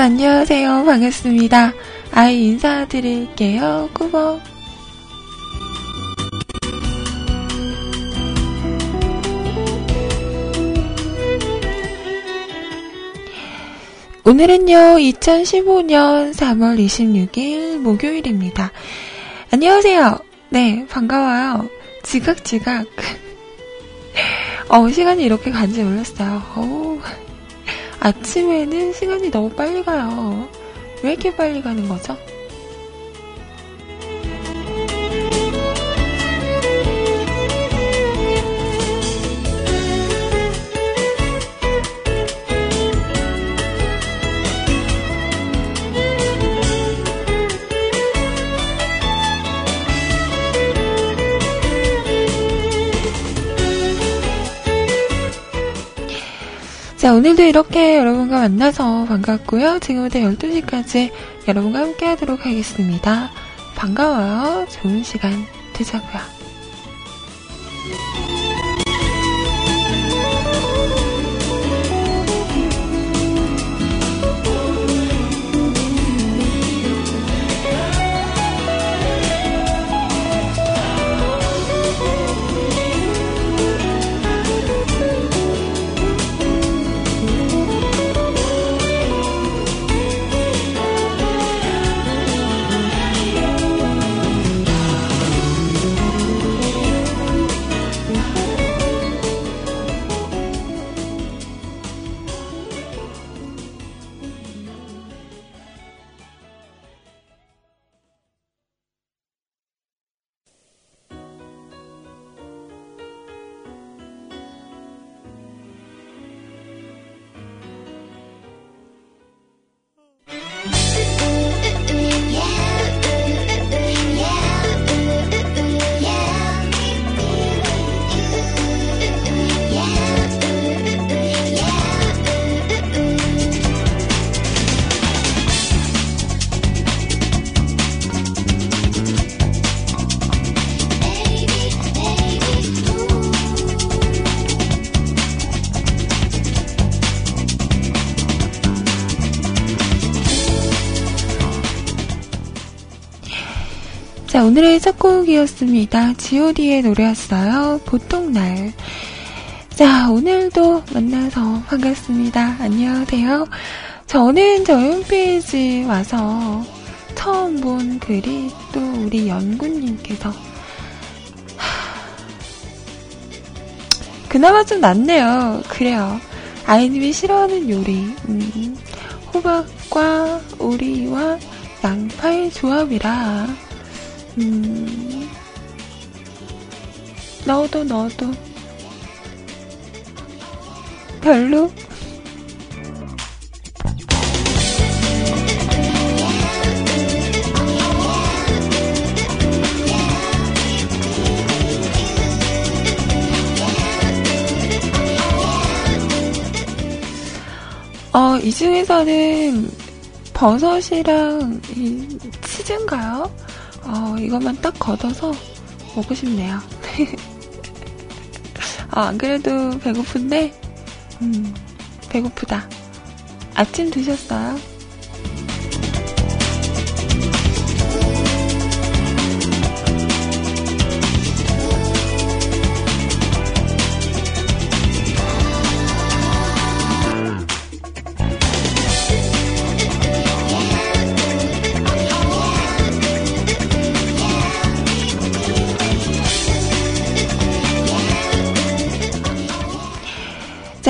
안녕하세요. 반갑습니다. 아이 인사드릴게요. 꾸벅. 오늘은요, 2015년 3월 26일 목요일입니다. 안녕하세요. 네, 반가워요. 지각지각. 어, 시간이 이렇게 간지 몰랐어요. 어 아침에는 시간이 너무 빨리 가요. 왜 이렇게 빨리 가는 거죠? 자, 오늘도 이렇게 여러분과 만나서 반갑고요. 지금부터 12시까지 여러분과 함께 하도록 하겠습니다. 반가워요. 좋은 시간 되자고요. 첫 곡이었습니다. GOD의 노래였어요. 보통날. 자, 오늘도 만나서 반갑습니다. 안녕하세요. 저는 저희 홈페이지 와서 처음 본 글이 또 우리 연구님께서 그나마 좀 낫네요. 그래요. 아이님이 싫어하는 요리. 음, 호박과 오리와 양파의 조합이라 음, 너도 너도 별로? 어, 이 중에서는 버섯이랑 이 치즈인가요? 어, 이것만 딱 걷어서 먹고 싶네요. 아, 안 그래도 배고픈데, 음, 배고프다. 아침 드셨어요?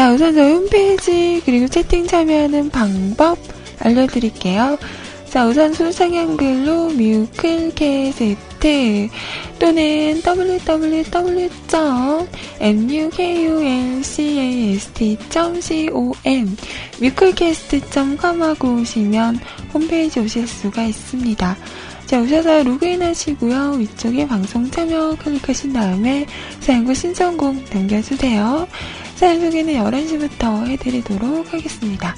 자, 우선 저희 홈페이지 그리고 채팅 참여하는 방법 알려드릴게요. 자, 우선 순상 한글로 뮤클캐스트 또는 www.mukulcast.com 뮤클캐스트.com 하고 오시면 홈페이지 오실 수가 있습니다. 자, 오셔서 로그인 하시고요. 위쪽에 방송 참여 클릭하신 다음에 사연과 신청곡 남겨주세요. 소개는 11시부터 해드리도록 하겠습니다.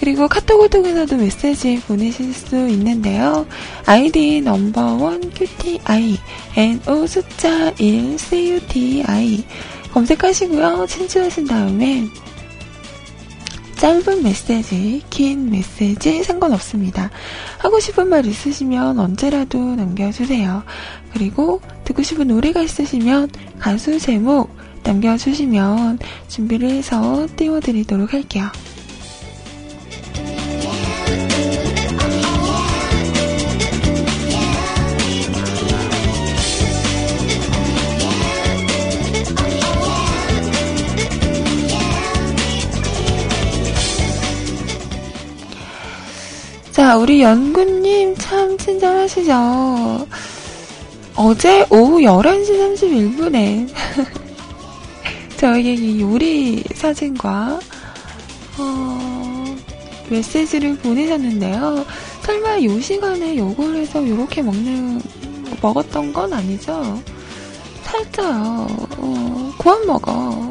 그리고 카톡을 통해서도 메시지 보내실 수 있는데요. 아이디 넘버원 QTI, NO 숫자 1 CUTI 검색하시고요. 친추하신 다음에 짧은 메시지, 긴 메시지 상관없습니다. 하고 싶은 말 있으시면 언제라도 남겨주세요. 그리고 듣고 싶은 노래가 있으시면 가수 제목 남겨주시면 준비를 해서 띄워드리도록 할게요. 자, 우리 연구님 참 친절하시죠? 어제 오후 11시 31분에 저에게 이 요리 사진과 어, 메시지를 보내셨는데요. 설마 요 시간에 요걸 해서 요렇게 먹는 먹었던 건 아니죠? 살쪄요. 어, 그만 먹어.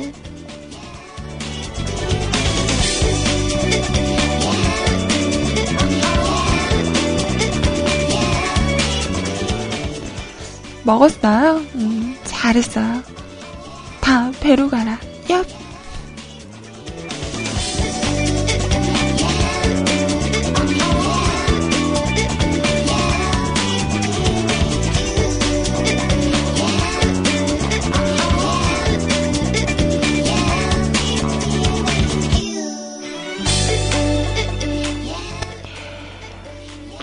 먹었어요? 음, 잘했어요. 다 배로 가라. 얍!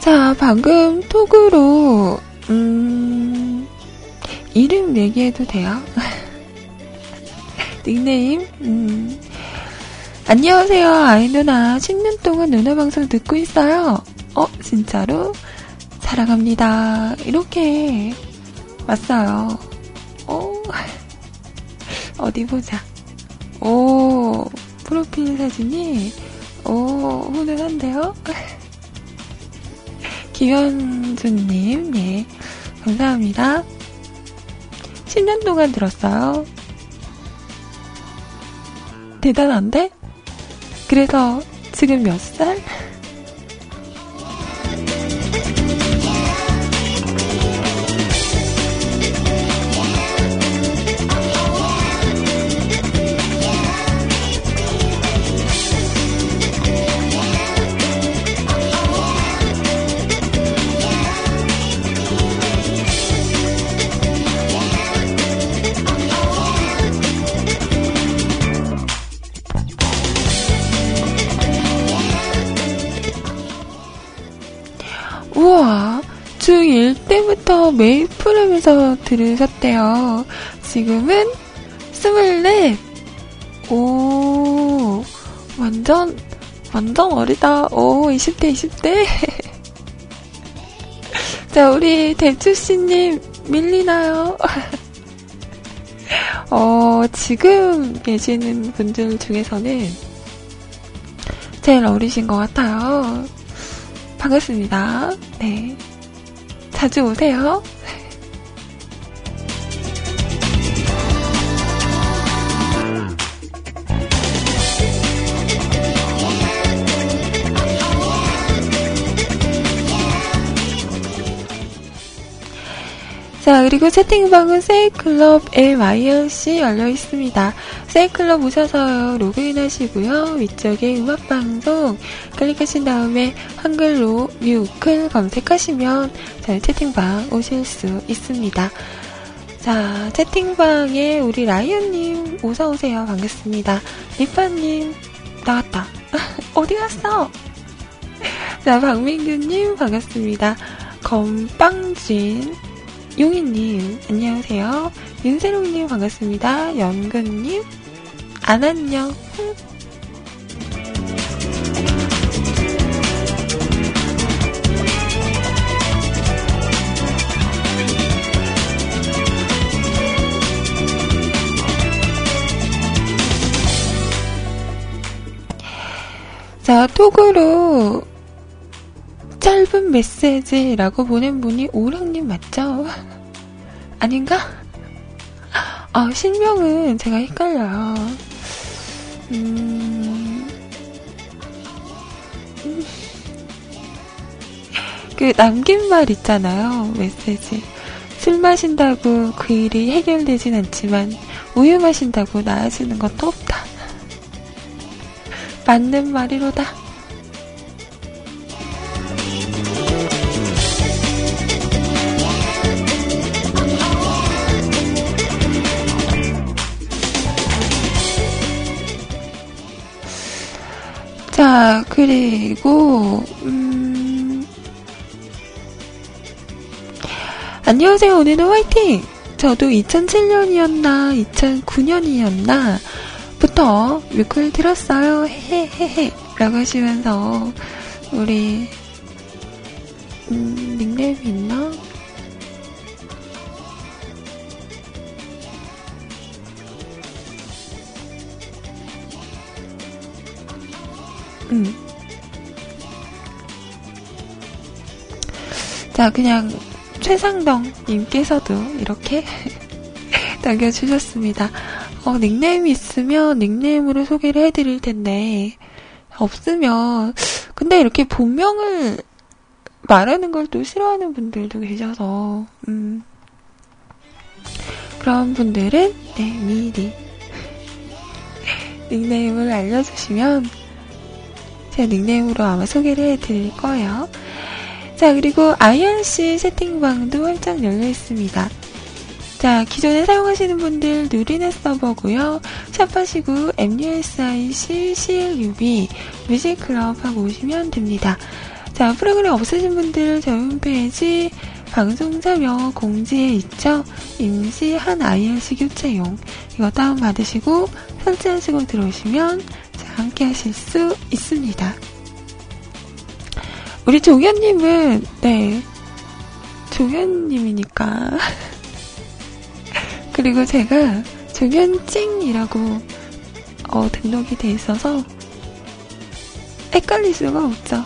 자, 방금 톡으로, 음, 이름 얘기해도 돼요? 닉네임, 음. 안녕하세요, 아이 누나. 10년 동안 누나 방송 듣고 있어요. 어, 진짜로? 사랑합니다. 이렇게 왔어요. 어, 어디 보자. 오, 프로필 사진이, 오, 훈훈한데요? 김현주님, 예. 감사합니다. 10년 동안 들었어요. 대단한데? 그래서 지금 몇 살? 프로그램에서 들으셨대요. 지금은 24. 오, 완전, 완전 어리다. 오, 20대, 20대. 자, 우리 대추씨님, 밀리나요? 어, 지금 계시는 분들 중에서는 제일 어리신 것 같아요. 반갑습니다. 네. 자주 오세요. 자, 그리고 채팅방은 세이클럽 LYLC 열려 있습니다. 세이클럽 오셔서 로그인 하시고요. 위쪽에 음악방송 클릭하신 다음에 한글로 뮤클 검색하시면 저희 채팅방 오실 수 있습니다. 자, 채팅방에 우리 라이언님 오서오세요. 반갑습니다. 리파님, 나왔다. 어디 갔어? 자, 박민규님 반갑습니다. 건빵진, 용희님, 안녕하세요. 윤세롱님, 반갑습니다. 연근님, 안 안녕. 자, 톡으로 짧은 메시지라고 보낸 분이 오랑님 맞죠? 아닌가? 아, 실명은 제가 헷갈려요. 음, 그 남긴 말 있잖아요. 메시지. 술 마신다고 그 일이 해결되진 않지만 우유 마신다고 나아지는 것도 없다. 맞는 말이로다. 자, 그리고, 음, 안녕하세요. 오늘은 화이팅! 저도 2007년이었나, 2009년이었나, 부터 뮤클 들었어요. 헤헤헤헤. 라고 하시면서, 우리, 음, 닉네임이 있나? 음. 자, 그냥 최상덕님께서도 이렇게 남겨주셨습니다. 어, 닉네임이 있으면 닉네임으로 소개를 해드릴 텐데, 없으면, 근데 이렇게 본명을 말하는 걸 또 싫어하는 분들도 계셔서, 음, 그런 분들은, 네, 미리 닉네임을 알려주시면, 제 닉네임으로 아마 소개를 해드릴 거예요. 자, 그리고 IRC 채팅방도 활짝 열려 있습니다. 자, 기존에 사용하시는 분들 누리넷 서버고요. 샵하시고 MUSIC CLUB 뮤직클럽 하고 오시면 됩니다. 자, 프로그램 없으신 분들 저희 홈페이지 방송 참여 공지에 있죠? 임시 한 IRC 교체용. 이거 다운받으시고 설치하시고 들어오시면 함께 하실 수 있습니다. 우리 종현님은, 네. 종현님이니까. 그리고 제가 종현찡이라고, 어, 등록이 돼 있어서, 헷갈릴 수가 없죠.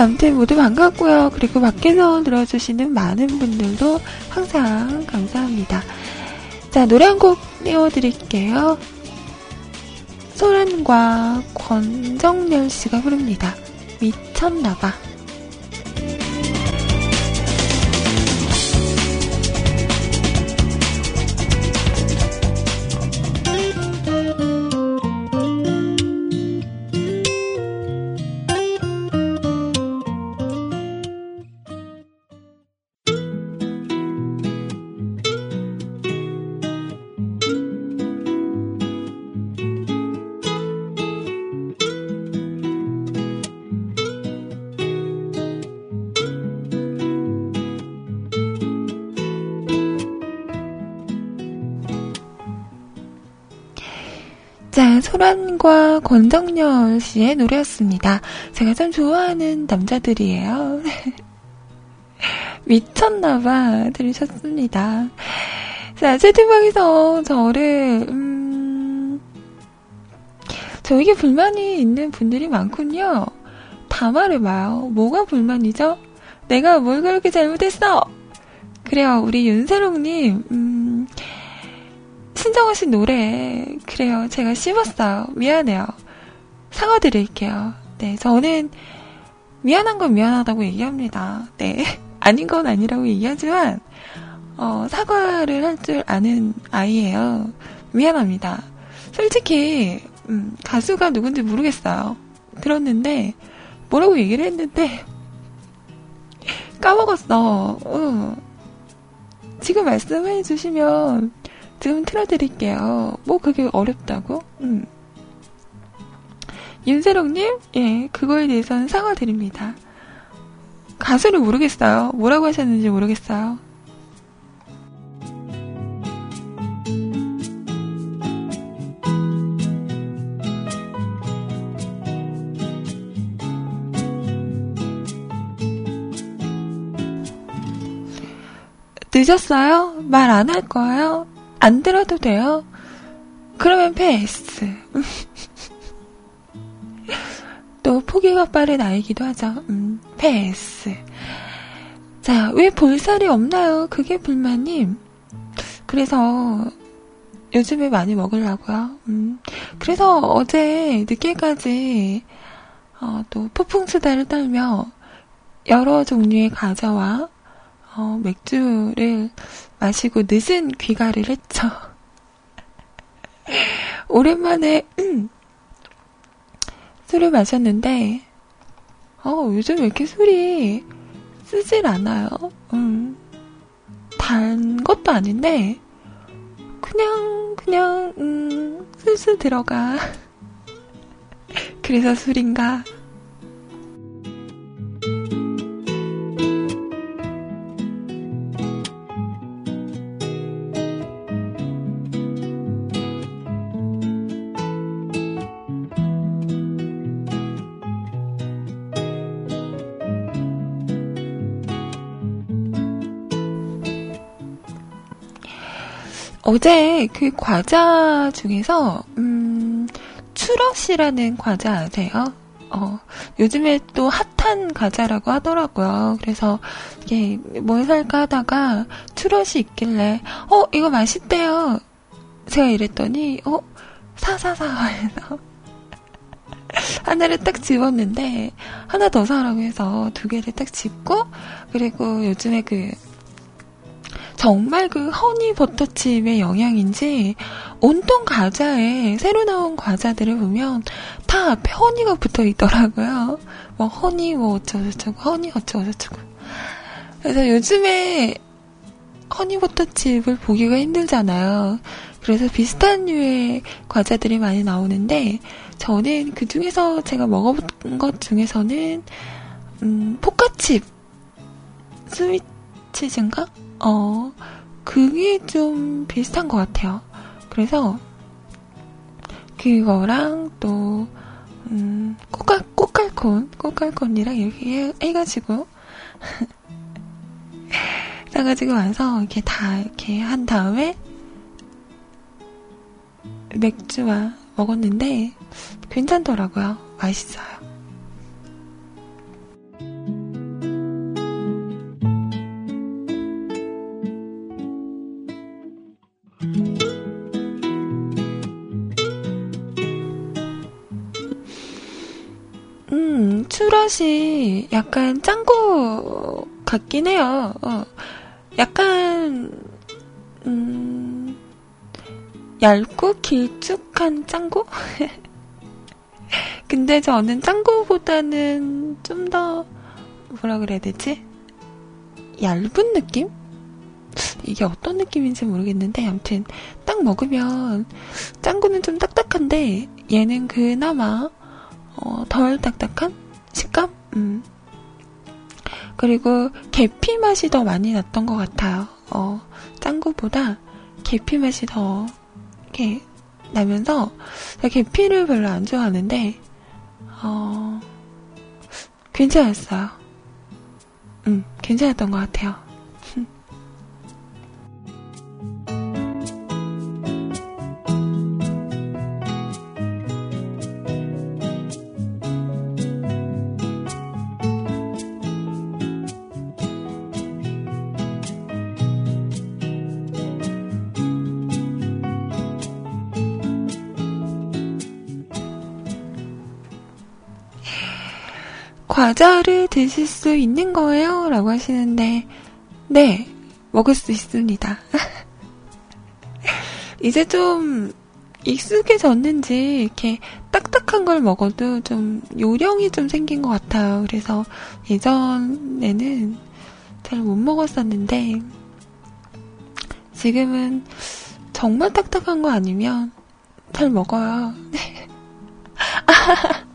아무튼 모두 반갑고요. 그리고 밖에서 들어주시는 많은 분들도 항상 감사합니다. 자, 노래 한 곡 띄워드릴게요. 소란과 권정렬 씨가 부릅니다. 미쳤나봐. 소란과 권정열 씨의 노래였습니다. 제가 참 좋아하는 남자들이에요. 미쳤나봐 들으셨습니다. 자, 채팅방에서 저를, 음, 저에게 불만이 있는 분들이 많군요. 다 말해봐요. 뭐가 불만이죠? 내가 뭘 그렇게 잘못했어? 그래요, 우리 윤세롱님, 음, 신청하신 노래, 그래요. 제가 씹었어요. 미안해요. 사과드릴게요. 네, 저는 미안한 건 미안하다고 얘기합니다. 네. 아닌 건 아니라고 얘기하지만, 어, 사과를 할 줄 아는 아이예요. 미안합니다. 솔직히, 음, 가수가 누군지 모르겠어요. 들었는데, 뭐라고 얘기를 했는데, 까먹었어. 어. 지금 말씀해 주시면 지금 틀어드릴게요. 뭐 그게 어렵다고? 음. 윤세롱님, 예, 그거에 대해서는 사과드립니다. 가수를 모르겠어요. 뭐라고 하셨는지 모르겠어요. 늦었어요? 말 안 할 거예요? 안 들어도 돼요? 그러면 패스. 또 포기가 빠른 아이기도 하죠. 음, 패스. 자, 왜 볼살이 없나요? 그게 불만님. 그래서 요즘에 많이 먹으려고요. 음. 그래서 어제 늦게까지 어, 또 폭풍수다를 떨며 여러 종류의 과자와 어, 맥주를 마시고 늦은 귀가를 했죠. 오랜만에 음, 술을 마셨는데 어, 요즘 왜 이렇게 술이 쓰질 않아요? 음, 단 것도 아닌데 그냥 그냥 음, 슬슬 들어가. 그래서 술인가? 어제 그 과자 중에서 음, 추러시라는 과자 아세요? 어, 요즘에 또 핫한 과자라고 하더라고요. 그래서 이게 뭘 살까 하다가 추러시 있길래 어 이거 맛있대요. 제가 이랬더니 어 사사사 해서 하나를 딱 집었는데 하나 더 사라고 해서 두 개를 딱 집고 그리고 요즘에 그 정말 그 허니 버터칩의 영향인지 온통 과자에 새로 나온 과자들을 보면 다 앞에 허니가 붙어 있더라고요. 뭐 허니 뭐 어쩌고저쩌고 허니 어쩌고저쩌고. 그래서 요즘에 허니 버터칩을 보기가 힘들잖아요. 그래서 비슷한 류의 과자들이 많이 나오는데 저는 그 중에서 제가 먹어본 것 중에서는 음, 포카칩 스위치즈인가? 어, 그게 좀 비슷한 것 같아요. 그래서, 그거랑 또, 음, 꽃갈, 꽃갈콘, 꽃갈콘이랑 이렇게 해, 가지고 싸가지고 와서 이렇게 다 이렇게 한 다음에, 맥주와 먹었는데, 괜찮더라고요. 맛있어요. 추럿이 약간 짱구 같긴 해요. 어. 약간, 음, 얇고 길쭉한 짱구? 근데 저는 짱구보다는 좀 더, 뭐라 그래야 되지? 얇은 느낌? 이게 어떤 느낌인지 모르겠는데, 아무튼, 딱 먹으면, 짱구는 좀 딱딱한데, 얘는 그나마, 어, 덜 딱딱한? 식감? 음. 그리고 계피 맛이 더 많이 났던 것 같아요. 어, 짱구보다 계피 맛이 더 이렇게 나면서 계피를 별로 안 좋아하는데 어, 괜찮았어요. 음, 괜찮았던 것 같아요. 과자를 드실 수 있는 거예요? 라고 하시는데, 네, 먹을 수 있습니다. 이제 좀 익숙해졌는지, 이렇게 딱딱한 걸 먹어도 좀 요령이 좀 생긴 것 같아요. 그래서 예전에는 잘 못 먹었었는데, 지금은 정말 딱딱한 거 아니면 잘 먹어요.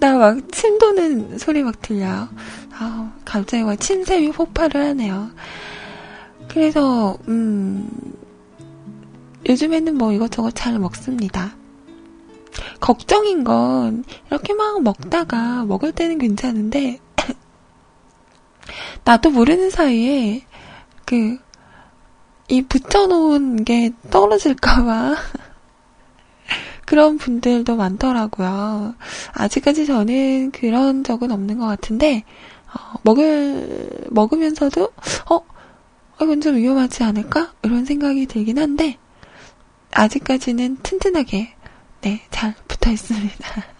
네. 나막 침 도는 소리 막 들려요. 아, 갑자기 막 침샘이 폭발을 하네요. 그래서, 음, 요즘에는 뭐 이것저것 잘 먹습니다. 걱정인 건, 이렇게 막 먹다가, 먹을 때는 괜찮은데, 나도 모르는 사이에, 그, 이 붙여놓은 게 떨어질까봐. 그런 분들도 많더라고요. 아직까지 저는 그런 적은 없는 것 같은데, 어, 먹을, 먹으면서도, 어, 이건 좀 위험하지 않을까? 이런 생각이 들긴 한데, 아직까지는 튼튼하게, 네, 잘 붙어 있습니다.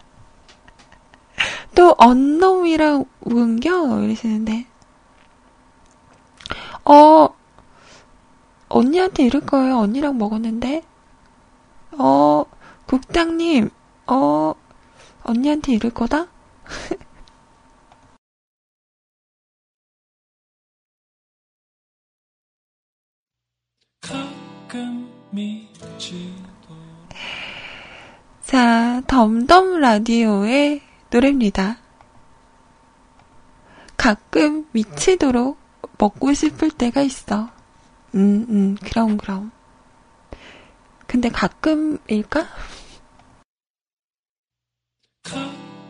또, 언놈이랑 운겨? 이러시는데, 어, 언니한테 이럴 거예요. 언니랑 먹었는데, 어, 국장님, 어, 언니한테 이럴 거다? 자, 덤덤 라디오의 노래입니다. 가끔 미치도록 먹고 싶을 때가 있어. 음, 음, 그럼, 그럼. 근데 가끔일까?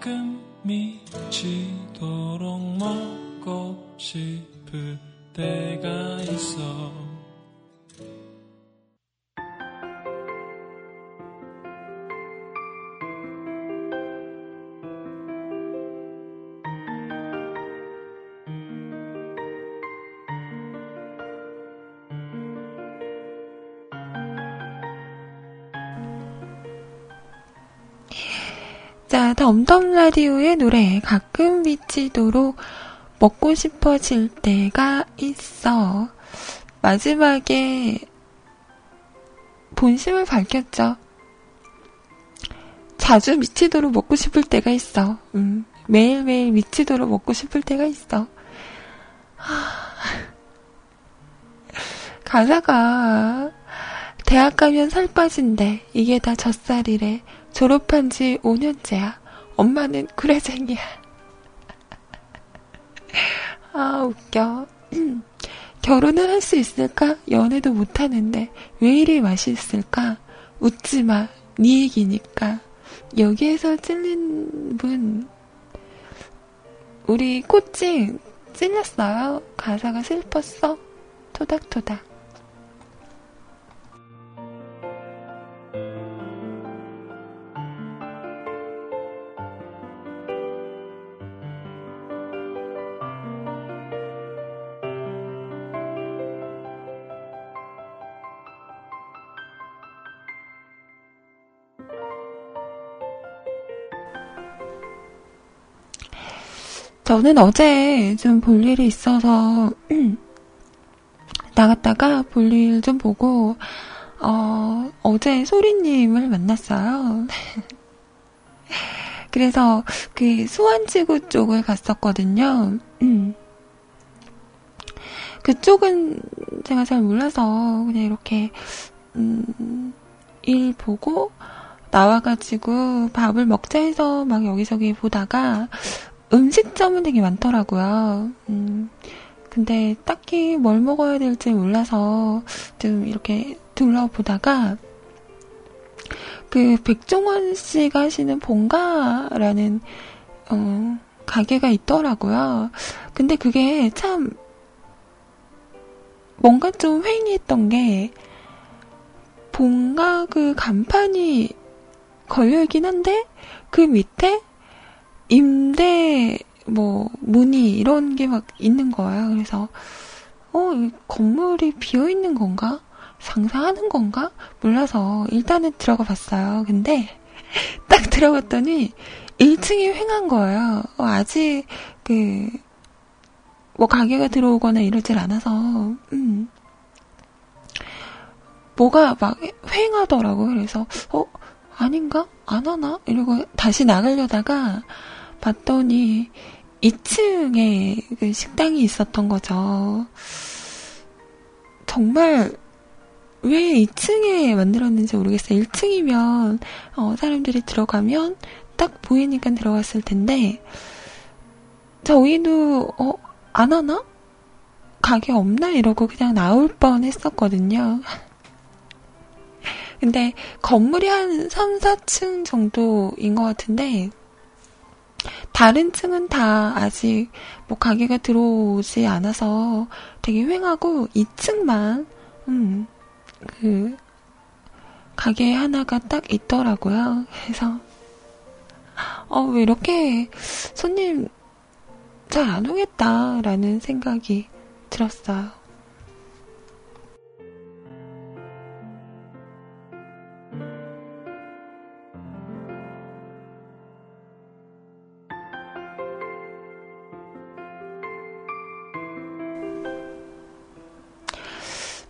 가끔 미치도록 먹고 싶을 때가 있어. 자, 덤덤 라디오의 노래 가끔 미치도록 먹고 싶어질 때가 있어. 마지막에 본심을 밝혔죠. 자주 미치도록 먹고 싶을 때가 있어. 음, 매일매일 미치도록 먹고 싶을 때가 있어. 가사가 대학 가면 살 빠진대. 이게 다 젖살이래. 졸업한 지 5년째야. 엄마는 구레쟁이야. 아, 웃겨. 결혼을 할 수 있을까? 연애도 못하는데 왜 이리 맛있을까? 웃지 마. 네 얘기니까. 여기에서 찔린 분 우리 코칭 찔렸어요? 가사가 슬펐어? 토닥토닥. 저는 어제 좀 볼 일이 있어서 나갔다가 볼 일 좀 보고 어, 어제 소리님을 만났어요. 그래서 그 수완지구 쪽을 갔었거든요. 그쪽은 제가 잘 몰라서 그냥 이렇게 음, 일 보고 나와가지고 밥을 먹자 해서 막 여기저기 보다가 음식점은 되게 많더라고요. 음, 근데 딱히 뭘 먹어야 될지 몰라서 좀 이렇게 둘러보다가 그 백종원 씨가 하시는 본가라는 어, 가게가 있더라고요. 근데 그게 참 뭔가 좀 횡했던 게 본가 그 간판이 걸려있긴 한데 그 밑에 임대 뭐 문의 이런 게 막 있는 거예요. 그래서 어, 이 건물이 비어 있는 건가? 상상하는 건가? 몰라서 일단은 들어가 봤어요. 근데 딱 들어갔더니 1층이 횡한 거예요. 어, 아직 그 뭐 가게가 들어오거나 이러질 않아서 음. 뭐가 막 횡하더라고요. 그래서 어 아닌가? 안 하나? 이러고 다시 나가려다가 봤더니 2층에 그 식당이 있었던 거죠. 정말 왜 2층에 만들었는지 모르겠어요. 1층이면 어, 사람들이 들어가면 딱 보이니까 들어갔을 텐데 저희도 어, 안 하나? 가게 없나? 이러고 그냥 나올 뻔 했었거든요. 근데 건물이 한 3, 4층 정도인 것 같은데 다른 층은 다 아직 뭐 가게가 들어오지 않아서 되게 휑하고 2층만 음, 그 가게 하나가 딱 있더라고요. 그래서 어, 왜 이렇게 손님 잘 안 오겠다라는 생각이 들었어요.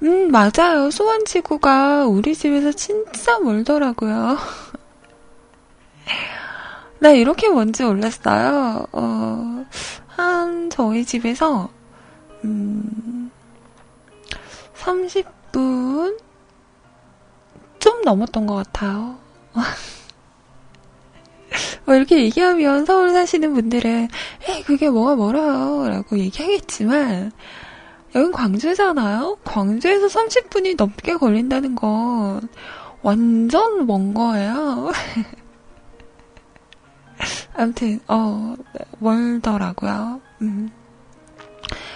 음, 맞아요. 소원지구가 우리 집에서 진짜 멀더라고요. 나 이렇게 먼지 올랐어요. 어, 한, 저희 집에서, 음, 30분? 좀 넘었던 것 같아요. 뭐 이렇게 얘기하면 서울 사시는 분들은, 에이, 그게 뭐가 멀어요. 라고 얘기하겠지만, 여긴 광주잖아요? 광주에서 30분이 넘게 걸린다는 건 완전 먼 거예요. 아무튼, 어, 멀더라고요. 음.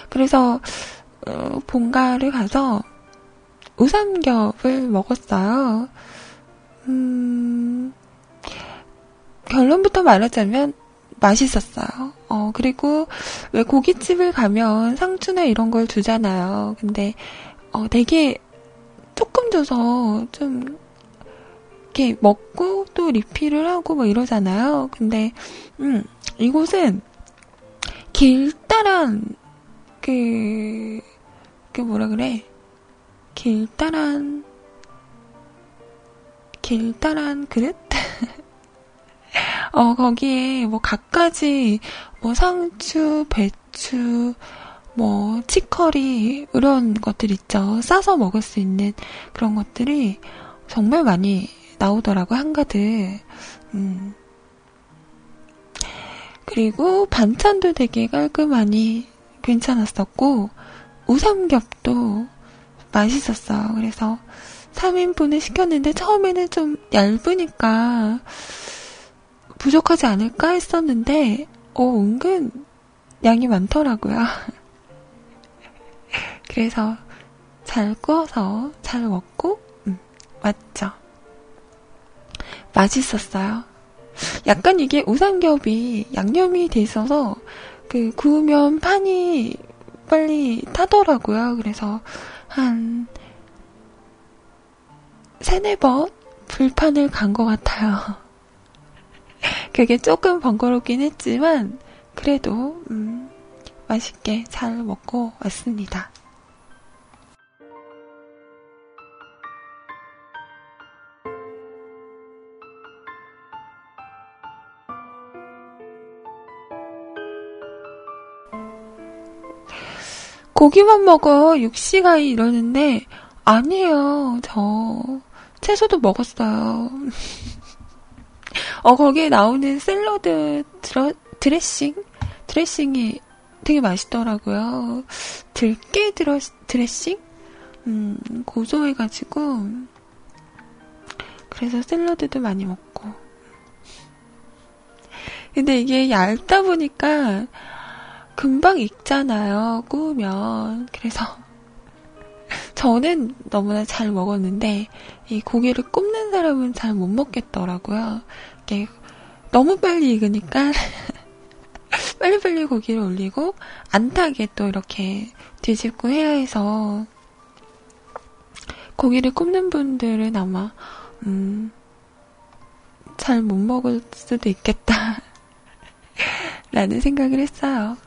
그래서, 어, 본가를 가서 우삼겹을 먹었어요. 음, 결론부터 말하자면 맛있었어요. 어, 그리고 왜 고깃집을 가면 상추나 이런 걸 주잖아요. 근데, 어, 되게 조금 줘서 좀, 이렇게 먹고 또 리필을 하고 뭐 이러잖아요. 근데, 음, 이곳은 길다란, 그, 그 뭐라 그래. 길다란, 길다란 그릇? 어, 거기에 뭐 갖가지, 뭐 상추, 배추, 뭐 치커리, 이런 것들 있죠. 싸서 먹을 수 있는 그런 것들이 정말 많이 나오더라고, 한가득. 음. 그리고 반찬도 되게 깔끔하니 괜찮았었고, 우삼겹도 맛있었어요. 그래서 3인분을 시켰는데 처음에는 좀 얇으니까 부족하지 않을까 했었는데, 어, 은근 양이 많더라고요. 그래서 잘 구워서 잘 먹고, 음, 맞죠. 맛있었어요. 약간 이게 우삼겹이 양념이 돼 있어서 그 구우면 판이 빨리 타더라고요. 그래서 한 세네 번 불판을 간 것 같아요. 그게 조금 번거롭긴 했지만, 그래도, 음, 맛있게 잘 먹고 왔습니다. 고기만 먹어. 육시가 이러는데 아니에요. 저 채소도 먹었어요 어, 거기에 나오는 샐러드 드러, 드레싱? 드레싱이 되게 맛있더라고요. 들깨 드러, 드레싱? 음, 고소해가지고. 그래서 샐러드도 많이 먹고. 근데 이게 얇다 보니까 금방 익잖아요. 구우면. 그래서 저는 너무나 잘 먹었는데 이 고기를 굽는 사람은 잘 못 먹겠더라고요. 이게 너무 빨리 익으니까 빨리빨리 고기를 올리고 안 타게 또 이렇게 뒤집고 해야 해서 고기를 굽는 분들은 아마 음, 잘 못 먹을 수도 있겠다 라는 생각을 했어요.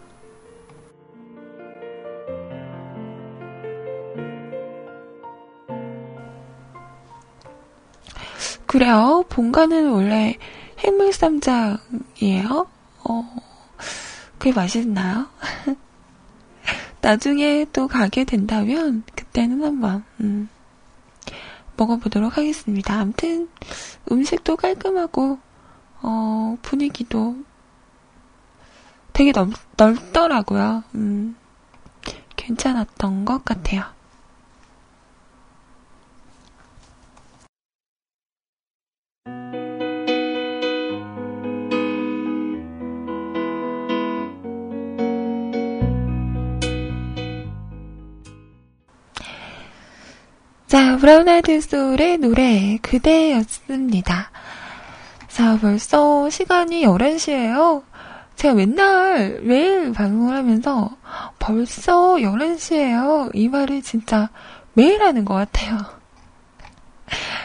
그래요. 본가는 원래 해물쌈장이에요? 어, 그게 맛있나요? 나중에 또 가게 된다면, 그때는 한번, 음, 먹어보도록 하겠습니다. 암튼, 음식도 깔끔하고, 어, 분위기도 되게 넓, 넓더라고요. 음, 괜찮았던 것 같아요. 자, 브라운 아이드 소울의 노래 그대였습니다. 자, 벌써 시간이 11시예요. 제가 맨날 매일 방송을 하면서 벌써 11시예요. 이 말을 진짜 매일 하는 것 같아요.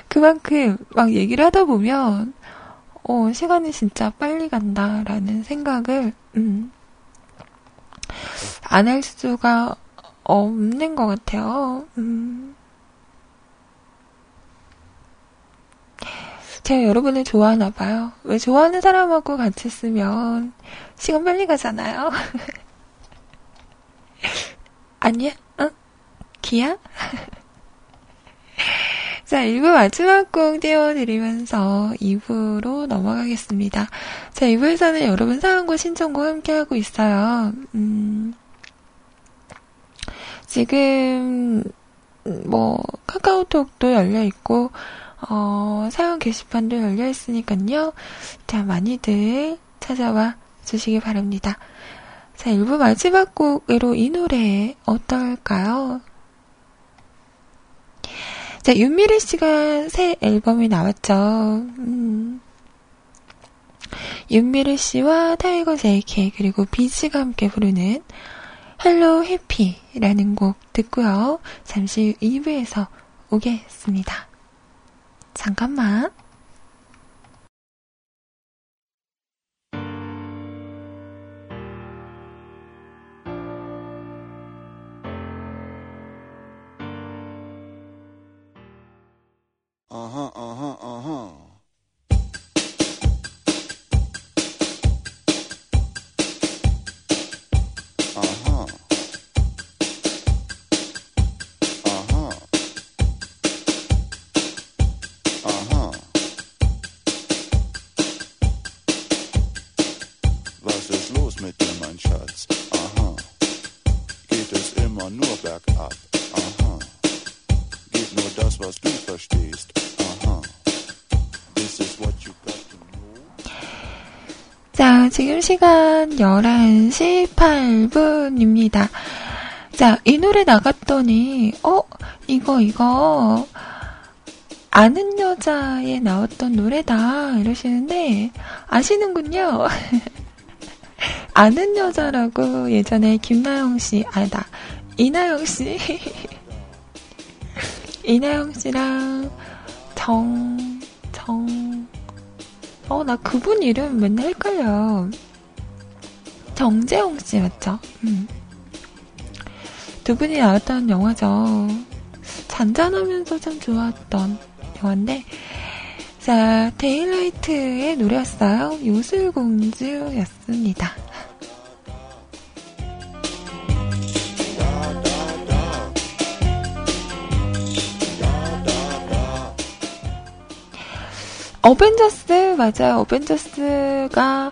그만큼 막 얘기를 하다 보면 어, 시간이 진짜 빨리 간다라는 생각을 음, 안 할 수가 없는 것 같아요. 음. 제가 여러분을 좋아하나 봐요. 왜 좋아하는 사람하고 같이 쓰면 시간 빨리 가잖아요. 아니야? 응? 기야? 자, 1부 마지막 곡 띄워드리면서 2부로 넘어가겠습니다. 자, 2부에서는 여러분 사연과 신청곡 함께하고 있어요. 음, 지금, 뭐, 카카오톡도 열려있고, 어, 사연 게시판도 열려 있으니까요. 자, 많이들 찾아와 주시기 바랍니다. 자, 1부 마지막 곡으로 이 노래 어떨까요? 자, 윤미래 씨가 새 앨범이 나왔죠. 음. 윤미래 씨와 타이거 JK 그리고 비지가 함께 부르는 Hello Happy라는 곡 듣고요. 잠시 2부에서 오겠습니다. 잠깐만. Uh-huh, uh-huh, uh-huh. 시간 11시 8분입니다. 자, 이 노래 나갔더니, 어, 이거, 이거, 아는 여자에 나왔던 노래다, 이러시는데, 아시는군요. 아는 여자라고 예전에 김나영 씨, 아니다, 이나영 씨, 이나영 씨랑 정, 정, 어, 나 그분 이름 맨날 헷갈려. 정재홍 씨 맞죠? 음. 두 분이 나왔던 영화죠. 잔잔하면서 참 좋았던 영화인데, 자, 데일라이트의 노래였어요. 요술공주였습니다. 어벤져스, 맞아요. 어벤져스가,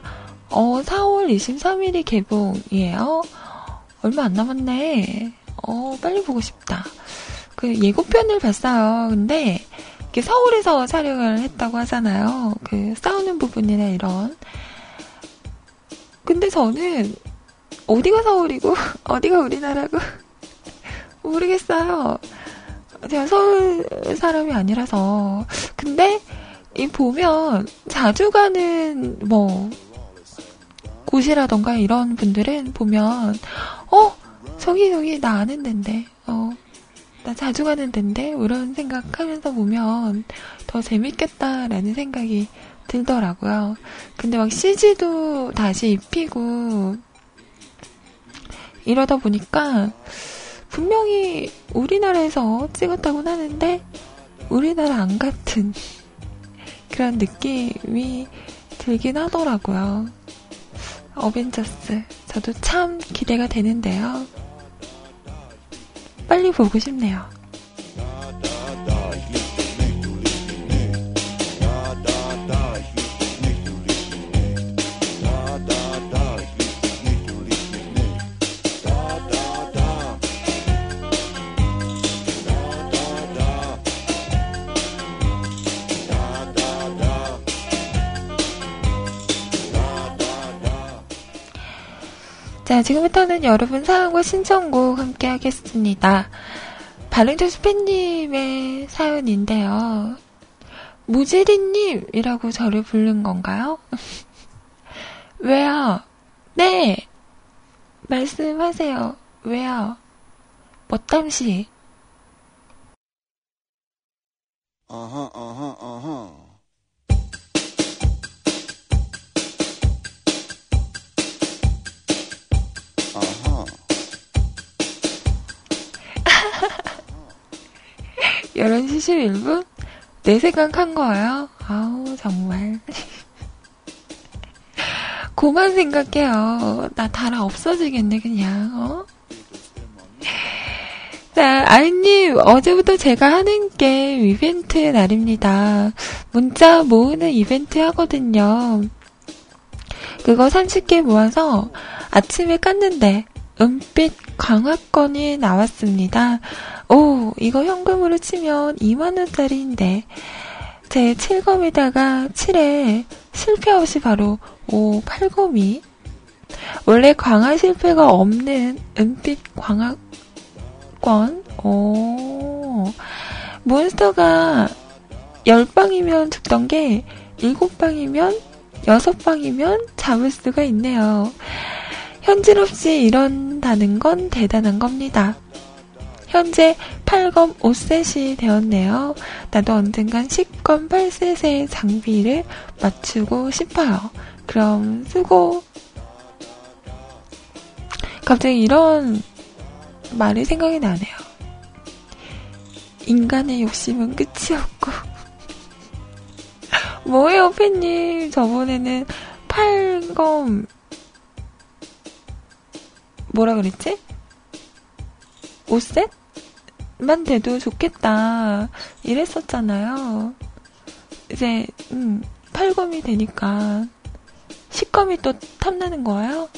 어, 4월 23일이 개봉이에요. 얼마 안 남았네. 어, 빨리 보고 싶다. 그 예고편을 봤어요. 근데, 이게 서울에서 촬영을 했다고 하잖아요. 그 싸우는 부분이나 이런. 근데 저는, 어디가 서울이고, 어디가 우리나라고, 모르겠어요. 제가 서울 사람이 아니라서. 근데, 이 보면 자주 가는 뭐 곳이라던가 이런 분들은 보면 어 저기 저기 나 아는 데인데 어 나 자주 가는 데인데 이런 생각 하면서 보면 더 재밌겠다라는 생각이 들더라고요. 근데 막 CG도 다시 입히고 이러다 보니까 분명히 우리나라에서 찍었다고는 하는데 우리나라 안 같은 그런 느낌이 들긴 하더라고요. 어벤져스. 저도 참 기대가 되는데요. 빨리 보고 싶네요. 자, 지금부터는 여러분 사연과 신청곡 함께 하겠습니다. 발렌토 스팬님의 사연인데요. 무지리님이라고 저를 부른 건가요? 왜요? 네! 말씀하세요. 왜요? 뭐땀시? Uh-huh, uh-huh, uh-huh. Uh-huh. 11시 11분? 내 생각한 거예요? 아우, 정말. 고만 생각해요. 나 달아 없어지겠네, 그냥, 어? 자, 아이님, 어제부터 제가 하는 게 이벤트 날입니다. 문자 모으는 이벤트 하거든요. 그거 30개 모아서 아침에 깠는데 은빛 강화권이 나왔습니다. 오, 이거 현금으로 치면 2만원짜리인데, 제 7검에다가 7에 실패 없이 바로 오, 8검이. 원래 광화 실패가 없는 은빛 광화권, 오, 몬스터가 10방이면 죽던 게 7방이면 6방이면 잡을 수가 있네요. 현질 없이 이런다는 건 대단한 겁니다. 현재 8검 5셋이 되었네요. 나도 언젠간 10검 8셋의 장비를 맞추고 싶어요. 그럼 쓰고 갑자기 이런 말이 생각이 나네요. 인간의 욕심은 끝이 없고 뭐예요, 팬님? 저번에는 8검 뭐라 그랬지? 5셋만 돼도 좋겠다. 이랬었잖아요. 이제, 음, 8검이 되니까 10검이 또 탐나는 거예요?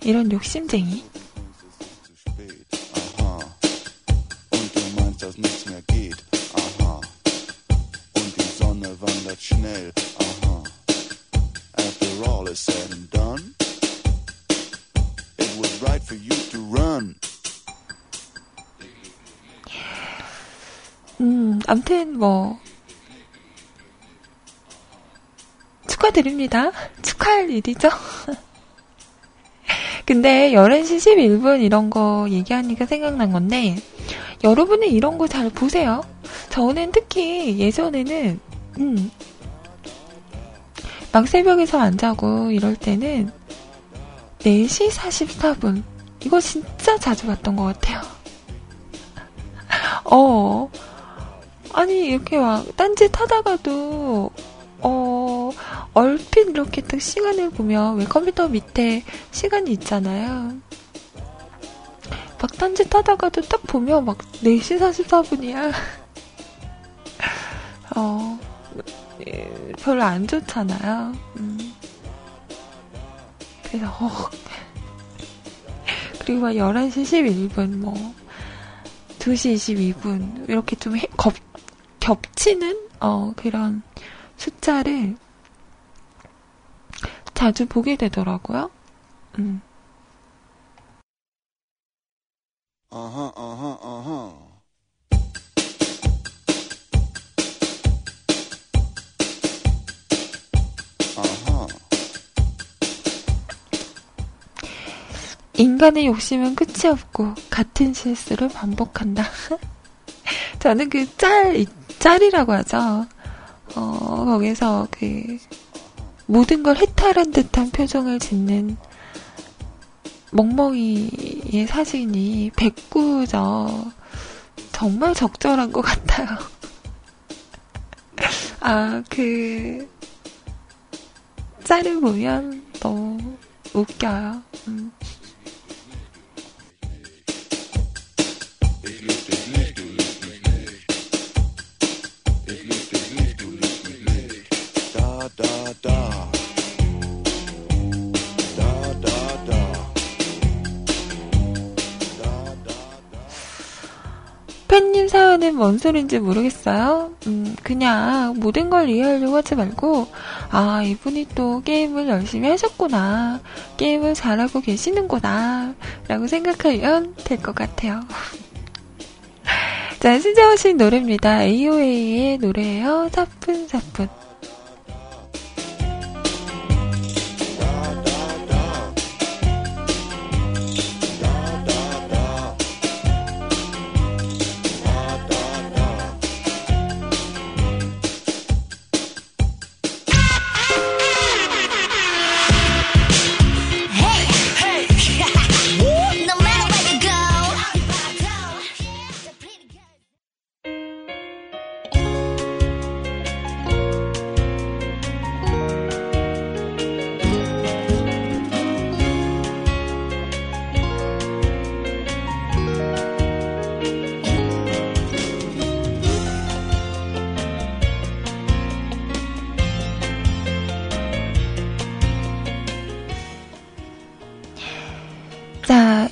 이런 욕심쟁이. was right for you to run. 음, 암튼 뭐 축하드립니다. 축하할 일이죠. 근데 11시 11분 이런 거 얘기하니까 생각난 건데 여러분은 이런 거 잘 보세요. 저는 특히 예전에는 음, 막 새벽에서 안 자고 이럴 때는 4시 44분. 이거 진짜 자주 봤던 것 같아요. 어, 아니, 이렇게 막, 딴짓 하다가도, 어, 얼핏 이렇게 딱 시간을 보면, 왜 컴퓨터 밑에 시간이 있잖아요. 막 딴짓 하다가도 딱 보면 막 4시 44분이야. 어, 예, 별로 안 좋잖아요. 음. 그래서, 어. 그리고 막 11시 11분, 뭐, 2시 22분, 이렇게 좀 해, 겹, 겹치는, 어, 그런 숫자를 자주 보게 되더라고요. 음. 어허, 어허, 어허. 인간의 욕심은 끝이 없고 같은 실수를 반복한다. 저는 그 짤, 짤이라고 하죠. 어, 거기서 그 모든 걸 해탈한 듯한 표정을 짓는 멍멍이의 사진이 백구죠. 정말 적절한 것 같아요. 아, 그, 짤을 보면 너무 웃겨요. 음. 팬님 사연은 뭔 소린지 모르겠어요. 음, 그냥 모든 걸 이해하려고 하지 말고, 아, 이분이 또 게임을 열심히 하셨구나. 게임을 잘하고 계시는구나. 라고 생각하면 될 것 같아요. 자, 신청하신 노래입니다. AOA의 노래예요. 사뿐사뿐.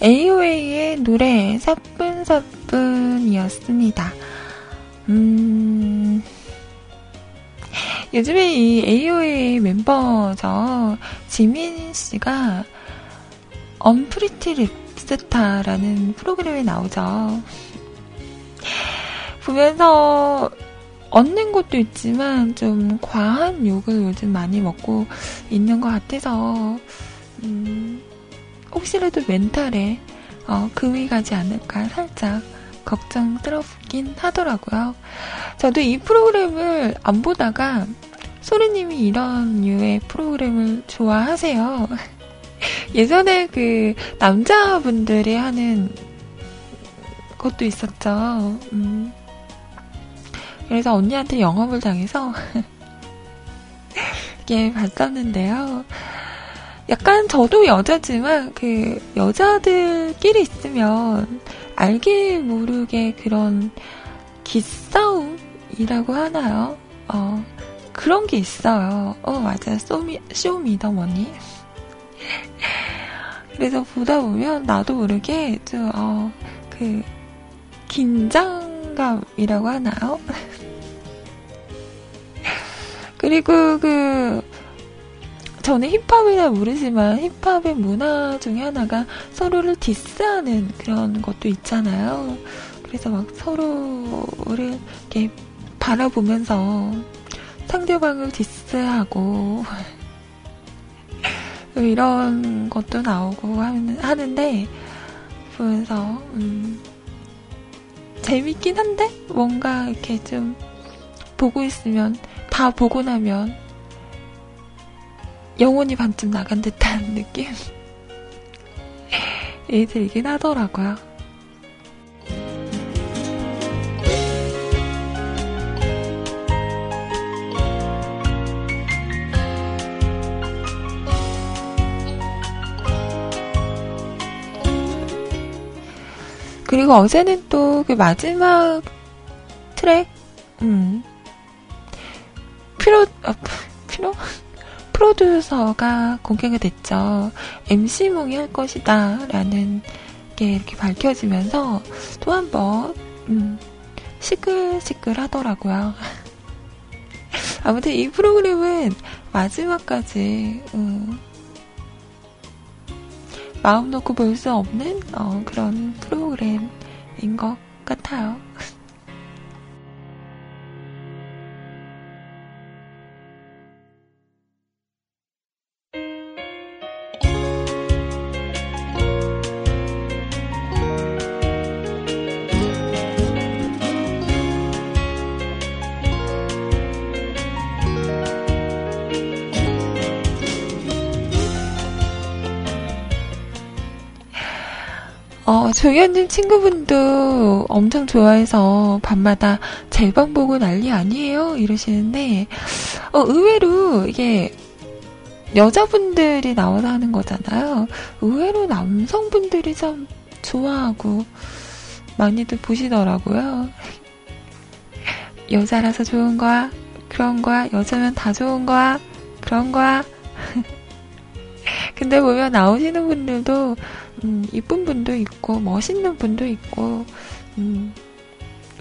AOA의 노래 사뿐사뿐이었습니다. 음, 요즘에 이 AOA 멤버죠. 지민 씨가 언프리티 립스타라는 프로그램에 나오죠. 보면서 얻는 것도 있지만 좀 과한 욕을 요즘 많이 먹고 있는 것 같아서 음, 혹시라도 멘탈에 어, 금이 가지 않을까 살짝 걱정스럽긴 하더라고요. 저도 이 프로그램을 안 보다가 소리님이 이런 류의 프로그램을 좋아하세요. 예전에 그 남자분들이 하는 것도 있었죠. 음. 그래서 언니한테 영업을 당해서 이게 봤었는데요. 약간 저도 여자지만 그 여자들끼리 있으면 알게 모르게 그런 기싸움이라고 하나요? 어, 그런 게 있어요. 어, 맞아요. 쇼미, 쇼미더머니. 그래서 보다 보면 나도 모르게 좀, 어, 그, 긴장감이라고 하나요? 그리고 그, 저는 힙합이라 모르지만 힙합의 문화 중에 하나가 서로를 디스하는 그런 것도 있잖아요. 그래서 막 서로를 이렇게 바라보면서 상대방을 디스하고 이런 것도 나오고 하는데 보면서 음, 재밌긴 한데 뭔가 이렇게 좀 보고 있으면 다 보고 나면 영혼이 반쯤 나간 듯한 느낌? 이 들긴 하더라고요. 그리고 어제는 또 그 마지막 트랙, 음, 피로, 아, 피로? 프로듀서가 공개가 됐죠. MC몽이 할 것이다. 라는 게 이렇게 밝혀지면서 또 한 번, 음, 시끌시끌 하더라고요. 아무튼 이 프로그램은 마지막까지, 음, 마음 놓고 볼 수 없는 어, 그런 프로그램인 것 같아요. 조현님 친구분도 엄청 좋아해서 밤마다 제방 보고 난리 아니에요? 이러시는데, 어, 의외로 이게 여자분들이 나와서 하는 거잖아요. 의외로 남성분들이 참 좋아하고 많이들 보시더라고요. 여자라서 좋은 거야? 그런 거야? 여자면 다 좋은 거야? 그런 거야? 근데 보면 나오시는 분들도 음, 이쁜 분도 있고 멋있는 분도 있고 음,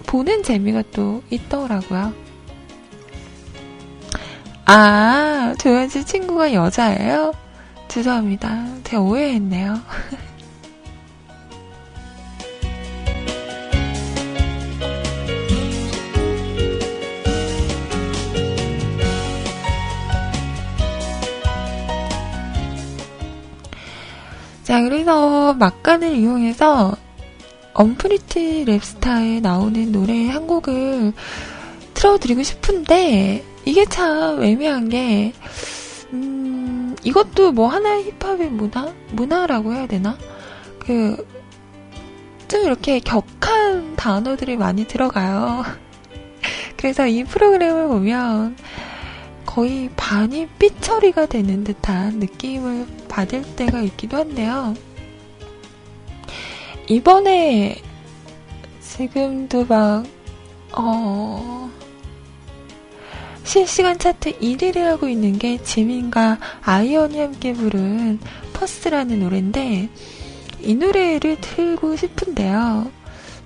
보는 재미가 또 있더라고요. 아, 조현 씨 친구가 여자예요? 죄송합니다. 제가 오해했네요. 자, 그래서 막간을 이용해서 언프리티 랩스타에 나오는 노래 한 곡을 틀어드리고 싶은데, 이게 참 애매한 게, 음, 이것도 뭐 하나의 힙합의 문화? 문화라고 해야 되나? 그, 좀 이렇게 격한 단어들이 많이 들어가요. 그래서 이 프로그램을 보면, 거의 반이 삐처리가 되는 듯한 느낌을 받을 때가 있기도 한데요. 이번에 지금도 막, 어, 실시간 차트 1위를 하고 있는 게 지민과 아이언이 함께 부른 Puss라는 노래인데, 이 노래를 틀고 싶은데요.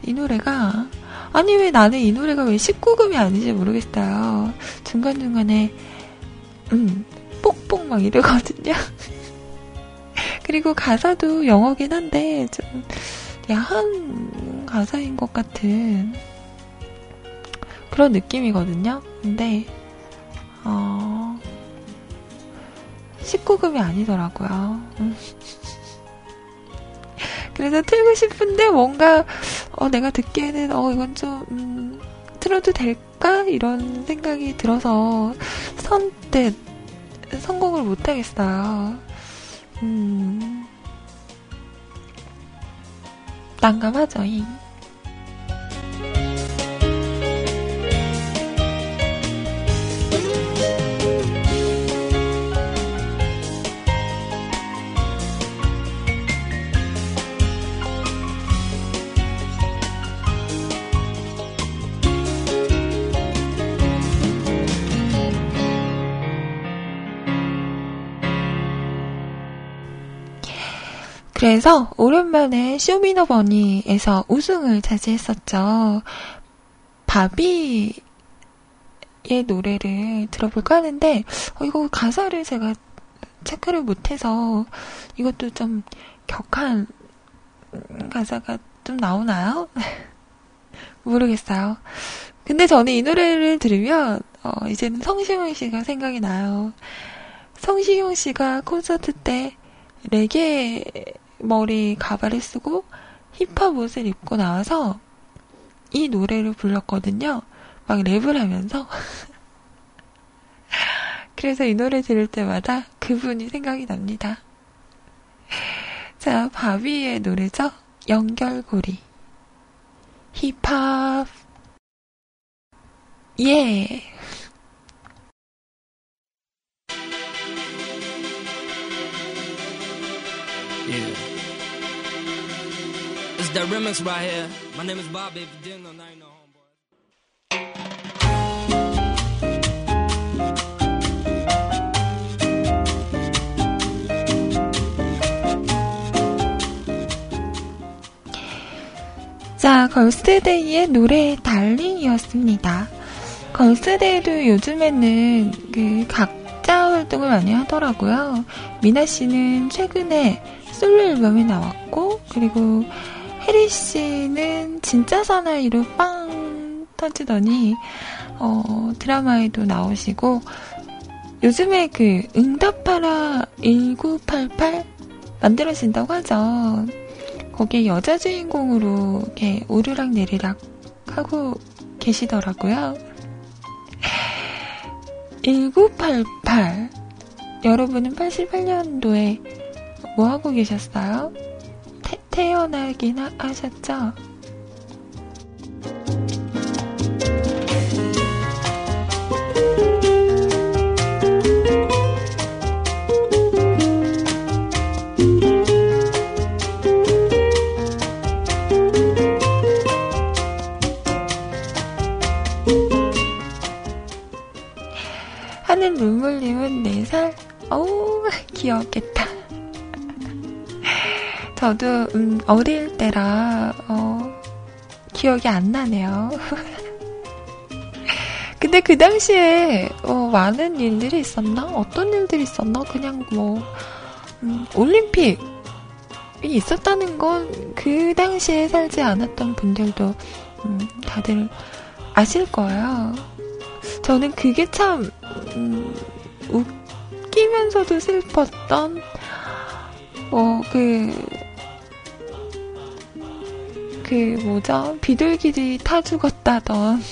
이 노래가 아니 왜 나는 이 노래가 왜 19금이 아닌지 모르겠어요. 중간중간에 음 뽁뽁 막 이러거든요. 그리고 가사도 영어긴 한데 좀 야한 가사인 것 같은 그런 느낌이거든요. 근데 어 19금이 아니더라고요. 그래서 틀고 싶은데 뭔가 어, 내가 듣기에는 어 이건 좀 음, 틀어도 될까 이런 생각이 들어서 선뜻 성공을 못 하겠어요. 음, 난감하죠. 이. 그래서 오랜만에 쇼미더머니에서 우승을 차지했었죠. 바비의 노래를 들어볼까 하는데 어, 이거 가사를 제가 체크를 못해서 이것도 좀 격한 가사가 좀 나오나요? 모르겠어요. 근데 저는 이 노래를 들으면 어, 이제는 성시용 씨가 생각이 나요. 성시용 씨가 콘서트 때 레게 머리 가발을 쓰고 힙합 옷을 입고 나와서 이 노래를 불렀거든요. 막 랩을 하면서. 그래서 이 노래 들을 때마다 그분이 생각이 납니다. 자, 바비의 노래죠. 연결고리. 힙합. 예. Yeah. That remix right here. My name is Bobby. If you didn't know, now you know. 자, 걸스데이의 노래 달링이었습니다. 걸스데이도 요즘에는 그 각자 활동을 많이 하더라고요. 미나 씨는 최근에 솔로 앨범이 나왔고, 그리고 혜리 씨는 진짜 사나이로 빵 터지더니, 어, 드라마에도 나오시고, 요즘에 그 응답하라 1988 만들어진다고 하죠. 거기에 여자 주인공으로 이렇게 오르락 내리락 하고 계시더라고요. 1988. 여러분은 88년도에 뭐 하고 계셨어요? 태, 태어나긴 하, 하셨죠? 하는 눈물님은 4살? 어우, 귀엽겠다. 저도, 음, 어릴 때라, 어, 기억이 안 나네요. 근데 그 당시에, 어, 많은 일들이 있었나? 어떤 일들이 있었나? 그냥 뭐, 음, 올림픽이 있었다는 건 그 당시에 살지 않았던 분들도, 음, 다들 아실 거예요. 저는 그게 참, 음, 웃기면서도 슬펐던, 뭐, 그, 그, 뭐죠? 비둘기들이 타 죽었다던,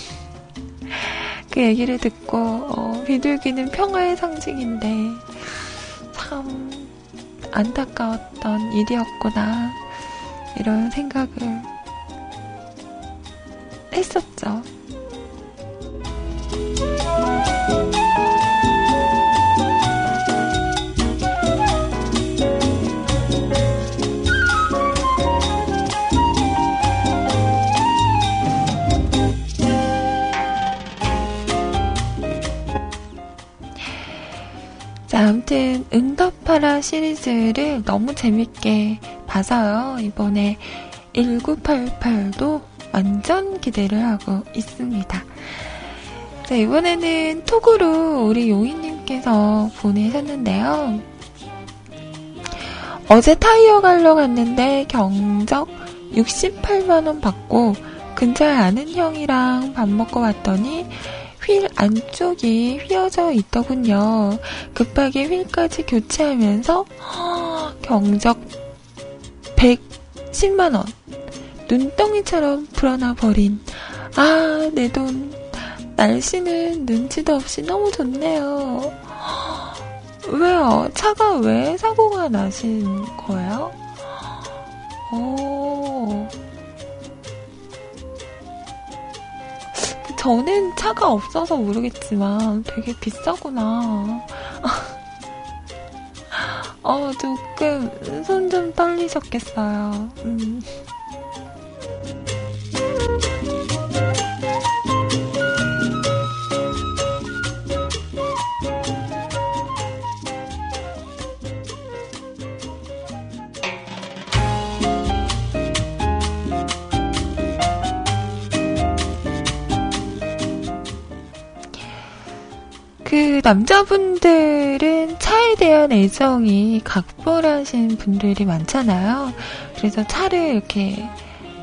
그 얘기를 듣고, 어, 비둘기는 평화의 상징인데, 참, 안타까웠던 일이었구나, 이런 생각을 했었죠. 아무튼 응답하라 시리즈를 너무 재밌게 봐서요. 이번에 1988도 완전 기대를 하고 있습니다. 자, 이번에는 톡으로 우리 용인님께서 보내셨는데요. 어제 타이어 갈러 갔는데 경적 68만원 받고 근처에 아는 형이랑 밥 먹고 왔더니 휠 안쪽이 휘어져 있더군요. 급하게 휠까지 교체하면서 허, 경적 110만원. 눈덩이처럼 불어나 버린 아, 내 돈. 날씨는 눈치도 없이 너무 좋네요. 왜요? 차가 왜 사고가 나신 거예요? 오. 저는 차가 없어서 모르겠지만 되게 비싸구나. 어, 조금 손 좀 떨리셨겠어요. 음. 남자분들은 차에 대한 애정이 각별하신 분들이 많잖아요. 그래서 차를 이렇게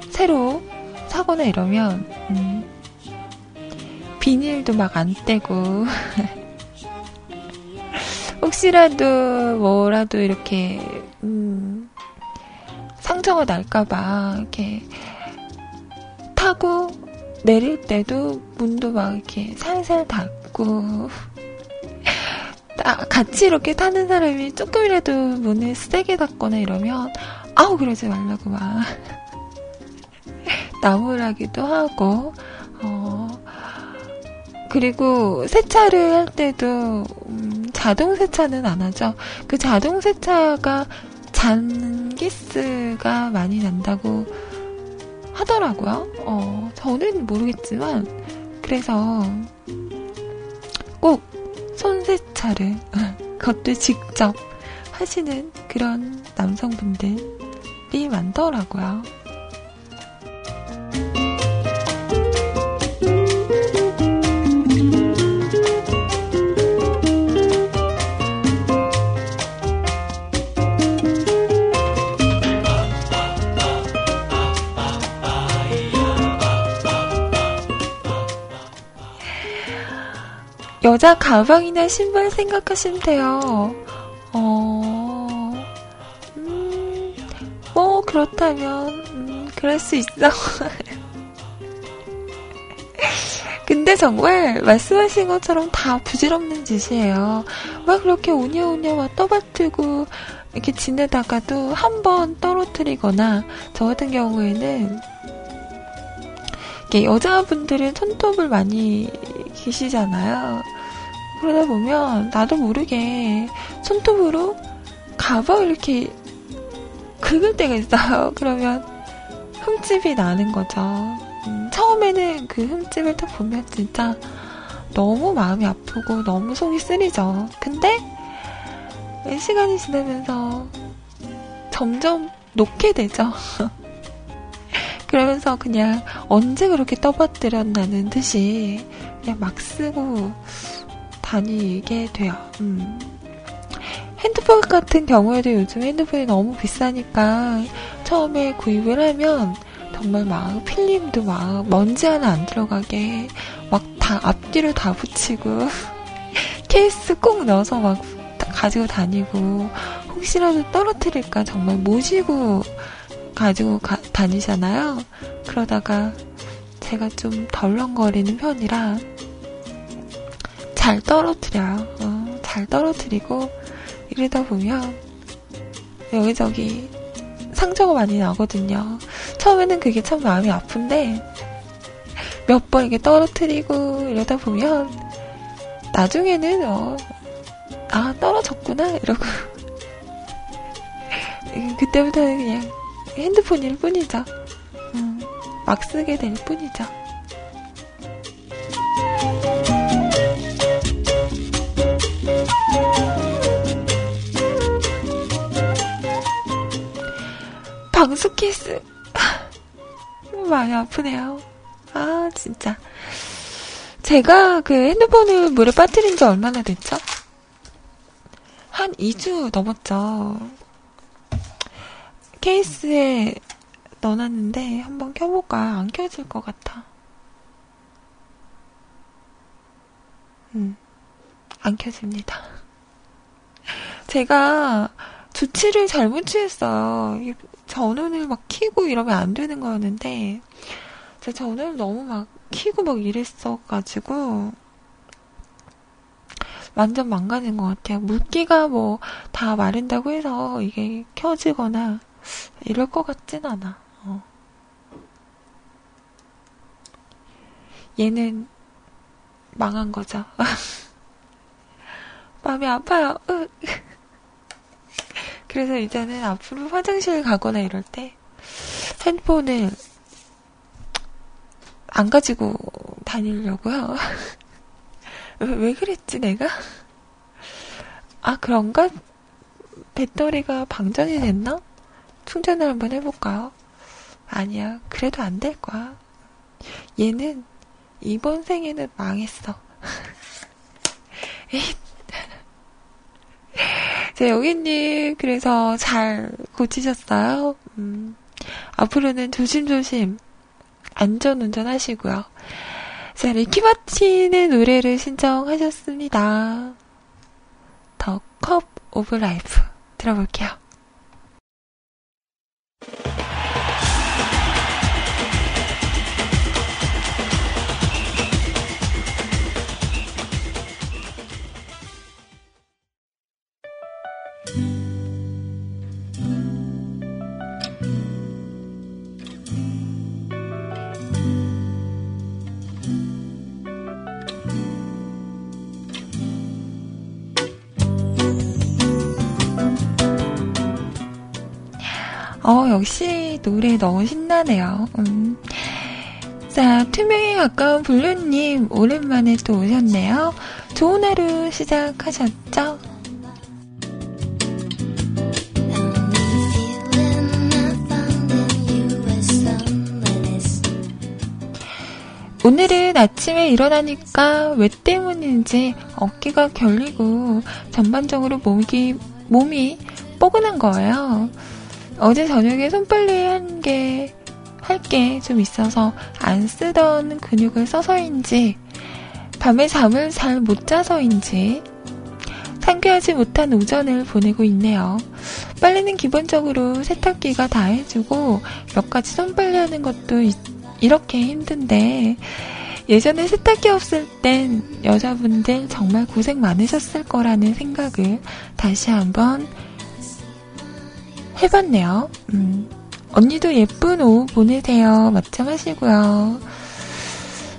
새로 사거나 이러면 음, 비닐도 막 안 떼고 혹시라도 뭐라도 이렇게 음, 상처가 날까봐 이렇게 타고 내릴 때도 문도 막 이렇게 살살 닫고 같이 이렇게 타는 사람이 조금이라도 문을 세게 닫거나 이러면 아우 그러지 말라고 막 나무라기도 하고 어 그리고 세차를 할 때도 음, 자동 세차는 안 하죠. 그 자동 세차가 잔기스가 많이 난다고 하더라고요. 어 저는 모르겠지만 그래서 꼭 손세차를 그것도 직접 하시는 그런 남성분들이 많더라고요. 여자 가방이나 신발 생각하시면 돼요. 어, 음, 뭐, 그렇다면, 음, 그럴 수 있어. 근데 정말 말씀하신 것처럼 다 부질없는 짓이에요. 막 그렇게 오냐오냐 막 떠받들고 이렇게 지내다가도 한 번 떨어뜨리거나 저 같은 경우에는 여자분들은 손톱을 많이 기시잖아요. 그러다 보면 나도 모르게 손톱으로 가방을 이렇게 긁을 때가 있어요. 그러면 흠집이 나는 거죠. 음, 처음에는 그 흠집을 딱 보면 진짜 너무 마음이 아프고 너무 속이 쓰리죠. 근데 시간이 지나면서 점점 녹게 되죠. 그러면서 그냥 언제 그렇게 떠받들었나는 듯이 그냥 막 쓰고 다니게 돼요. 음. 핸드폰 같은 경우에도 요즘 핸드폰이 너무 비싸니까 처음에 구입을 하면 정말 막 필름도 막 먼지 하나 안 들어가게 막 다 앞뒤로 다 붙이고 케이스 꼭 넣어서 막 가지고 다니고 혹시라도 떨어뜨릴까 정말 모시고 가지고 가, 다니잖아요. 그러다가 제가 좀 덜렁거리는 편이라 잘 떨어뜨려요. 어, 잘 떨어뜨리고 이러다 보면 여기저기 상처가 많이 나거든요. 처음에는 그게 참 마음이 아픈데 몇 번 이렇게 떨어뜨리고 이러다 보면 나중에는 어, 아 떨어졌구나 이러고 그때부터는 그냥 핸드폰일 뿐이죠. 음, 막 쓰게 될 뿐이죠. 방수 케이스. 많이 아프네요. 아, 진짜. 제가 그 핸드폰을 물에 빠뜨린 지 얼마나 됐죠? 한 2주 넘었죠. 케이스에 넣어놨는데 한번 켜볼까? 안 켜질 것 같아. 음, 안 켜집니다. 제가 조치를 잘못 취했어요. 전원을 막 키고 이러면 안 되는 거였는데, 제가 전원을 너무 막 키고 막 이랬어가지고, 완전 망가진 것 같아요. 물기가 뭐 다 마른다고 해서 이게 켜지거나 이럴 것 같진 않아. 어. 얘는 망한 거죠. 마음이 아파요. 그래서 이제는 앞으로 화장실 가거나 이럴 때 핸드폰을 안 가지고 다니려고요. 왜 그랬지, 내가? 아, 그런가? 배터리가 방전이 됐나? 충전을 한번 해볼까요? 아니야. 그래도 안 될 거야. 얘는 이번 생에는 망했어. 제 여기님, 그래서 잘 고치셨어요? 음, 앞으로는 조심조심 안전 운전하시고요. 자, 리키마틴의 노래를 신청하셨습니다. The Cup of Life 들어볼게요. 어, 역시 노래 너무 신나네요. 음. 자, 투명에 가까운 블루님, 오랜만에 또 오셨네요. 좋은 하루 시작하셨죠? 오늘은 아침에 일어나니까 왜 때문인지 어깨가 결리고 전반적으로 몸이, 몸이 뻐근한 거예요. 어제 저녁에 손빨래 한 게, 할 게 좀 있어서 안 쓰던 근육을 써서인지, 밤에 잠을 잘 못 자서인지, 상쾌하지 못한 오전을 보내고 있네요. 빨래는 기본적으로 세탁기가 다 해주고, 몇 가지 손빨래 하는 것도 이, 이렇게 힘든데, 예전에 세탁기 없을 땐 여자분들 정말 고생 많으셨을 거라는 생각을 다시 한번 해봤네요. 음, 언니도 예쁜 오후 보내세요. 맞참 하시고요.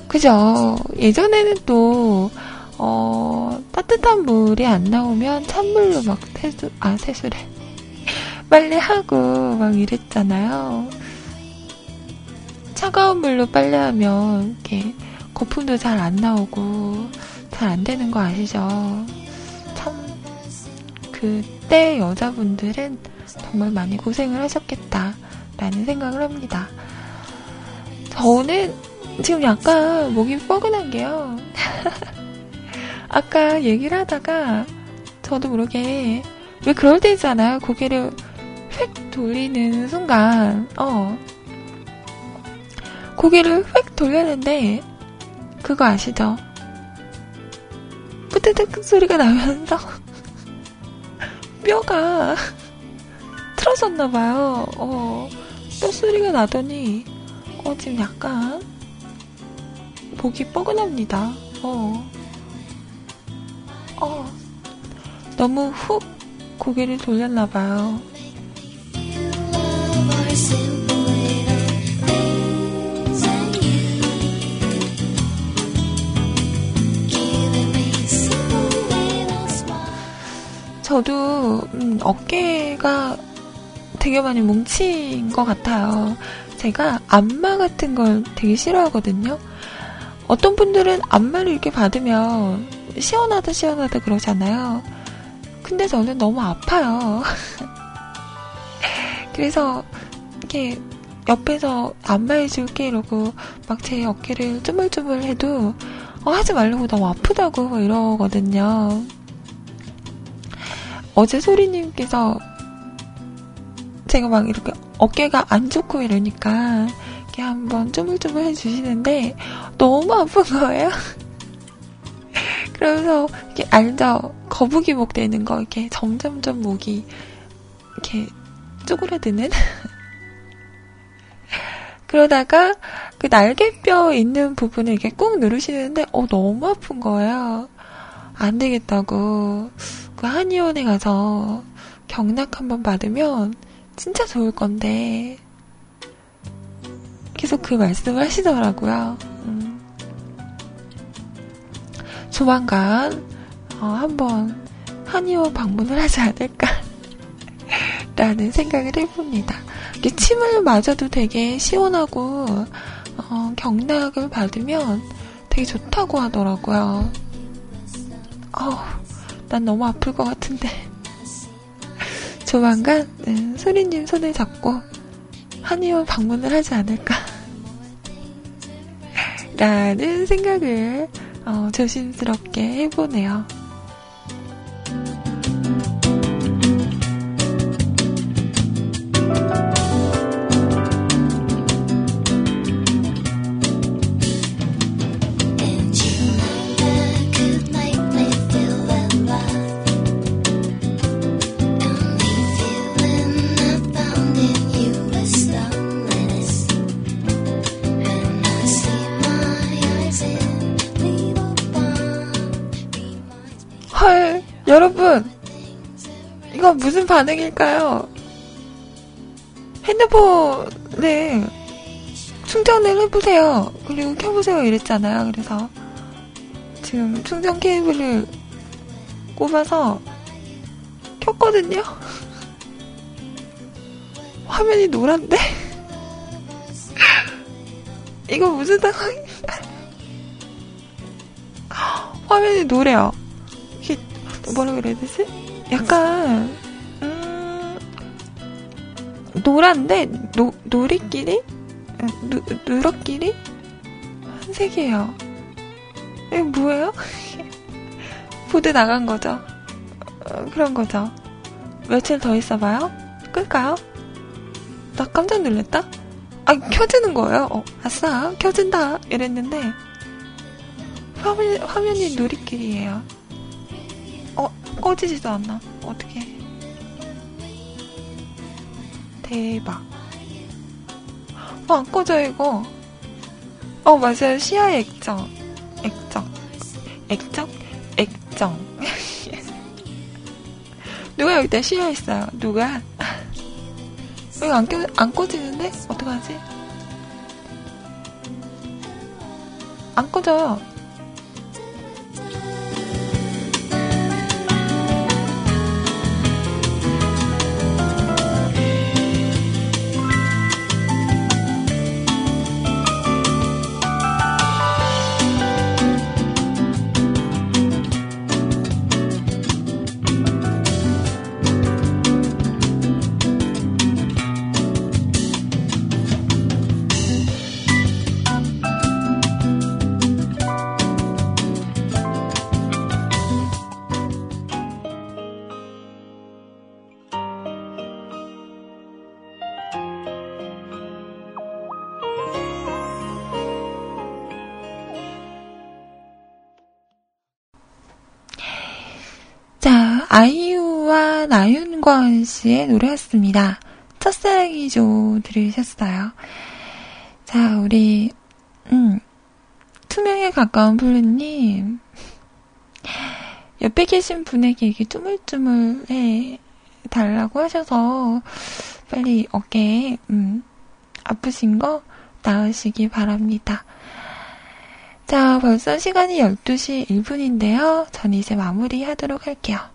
그죠? 예전에는 또, 어, 따뜻한 물이 안 나오면 찬물로 막 세수, 아, 세수래. 빨래하고 막 이랬잖아요. 차가운 물로 빨래하면 이렇게 거품도 잘 안 나오고 잘 안 되는 거 아시죠? 참, 그때 여자분들은 정말 많이 고생을 하셨겠다라는 생각을 합니다. 저는 지금 약간 목이 뻐근한 게요. 아까 얘기를 하다가 저도 모르게 왜 그럴 때 있잖아요. 고개를 휙 돌리는 순간, 어. 고개를 휙 돌렸는데, 그거 아시죠? 뿌뜨득 소리가 나면서, 뼈가 틀어졌나봐요. 어, 또 소리가 나더니, 어, 지금 약간, 목이 뻐근합니다. 어, 어, 너무 훅 고개를 돌렸나봐요. 저도 음, 어깨가 되게 많이 뭉친 것 같아요. 제가 안마 같은 걸 되게 싫어하거든요. 어떤 분들은 안마를 이렇게 받으면 시원하다 시원하다 그러잖아요. 근데 저는 너무 아파요. 그래서 이렇게 옆에서 안마해줄게 이러고 막 제 어깨를 쪼물쪼물 해도 어, 하지 말라고 너무 아프다고 이러거든요. 어제 소리님께서 제가 막 이렇게 어깨가 안 좋고 이러니까 이렇게 한번 쪼물쪼물 해주시는데 너무 아픈 거예요. 그러면서 이렇게 알죠? 거북이 목 되는 거 이렇게 점점점 목이 이렇게 쪼그라드는 그러다가 그 날개뼈 있는 부분을 이렇게 꾹 누르시는데 어 너무 아픈 거예요. 안 되겠다고 그 한의원에 가서 경락 한번 받으면 진짜 좋을 건데 계속 그 말씀을 하시더라고요. 음. 조만간 어, 한번 한의원 방문을 하지 않을까 라는 생각을 해봅니다. 침을 맞아도 되게 시원하고 어, 경락을 받으면 되게 좋다고 하더라고요. 어우, 난 너무 아플 것 같은데. 조만간 네, 소리님 손을 잡고 한의원 방문을 하지 않을까. 라는 생각을 어, 조심스럽게 해보네요. 반응일까요? 핸드폰에 충전을 해보세요. 그리고 켜보세요. 이랬잖아요. 그래서 지금 충전 케이블을 꼽아서 켰거든요. 화면이 노란데? 이거 무슨 상황인가? 화면이 노래요. 뭐라 그래야 되지? 약간 음, 노란데 노, 누리끼리? 누, 누르끼리? 한색이에요. 이게 뭐예요? 보드 나간 거죠? 어, 그런 거죠. 며칠 더 있어봐요? 끌까요? 나 깜짝 놀랐다? 아, 켜지는 거예요. 어, 아싸, 켜진다. 이랬는데, 화면, 화면이 누리끼리예요. 꺼지지도 않나. 어떻게? 대박. 어, 안 꺼져, 이거. 어, 맞아요. 시야 액정. 액정. 액정? 액정. 누가 여기다 시야 있어요? 누가? 여기 안, 껴, 안 꺼지는데? 어떡하지? 안 꺼져요. 나윤권 씨의 노래였습니다. 첫사랑이죠 들으셨어요. 자, 우리 음, 투명에 가까운 블루님 옆에 계신 분에게 이게 쭈물쭈물 해 달라고 하셔서 빨리 어깨에 음, 아프신 거 나으시기 바랍니다. 자, 벌써 시간이 12시 1분인데요. 전 이제 마무리 하도록 할게요.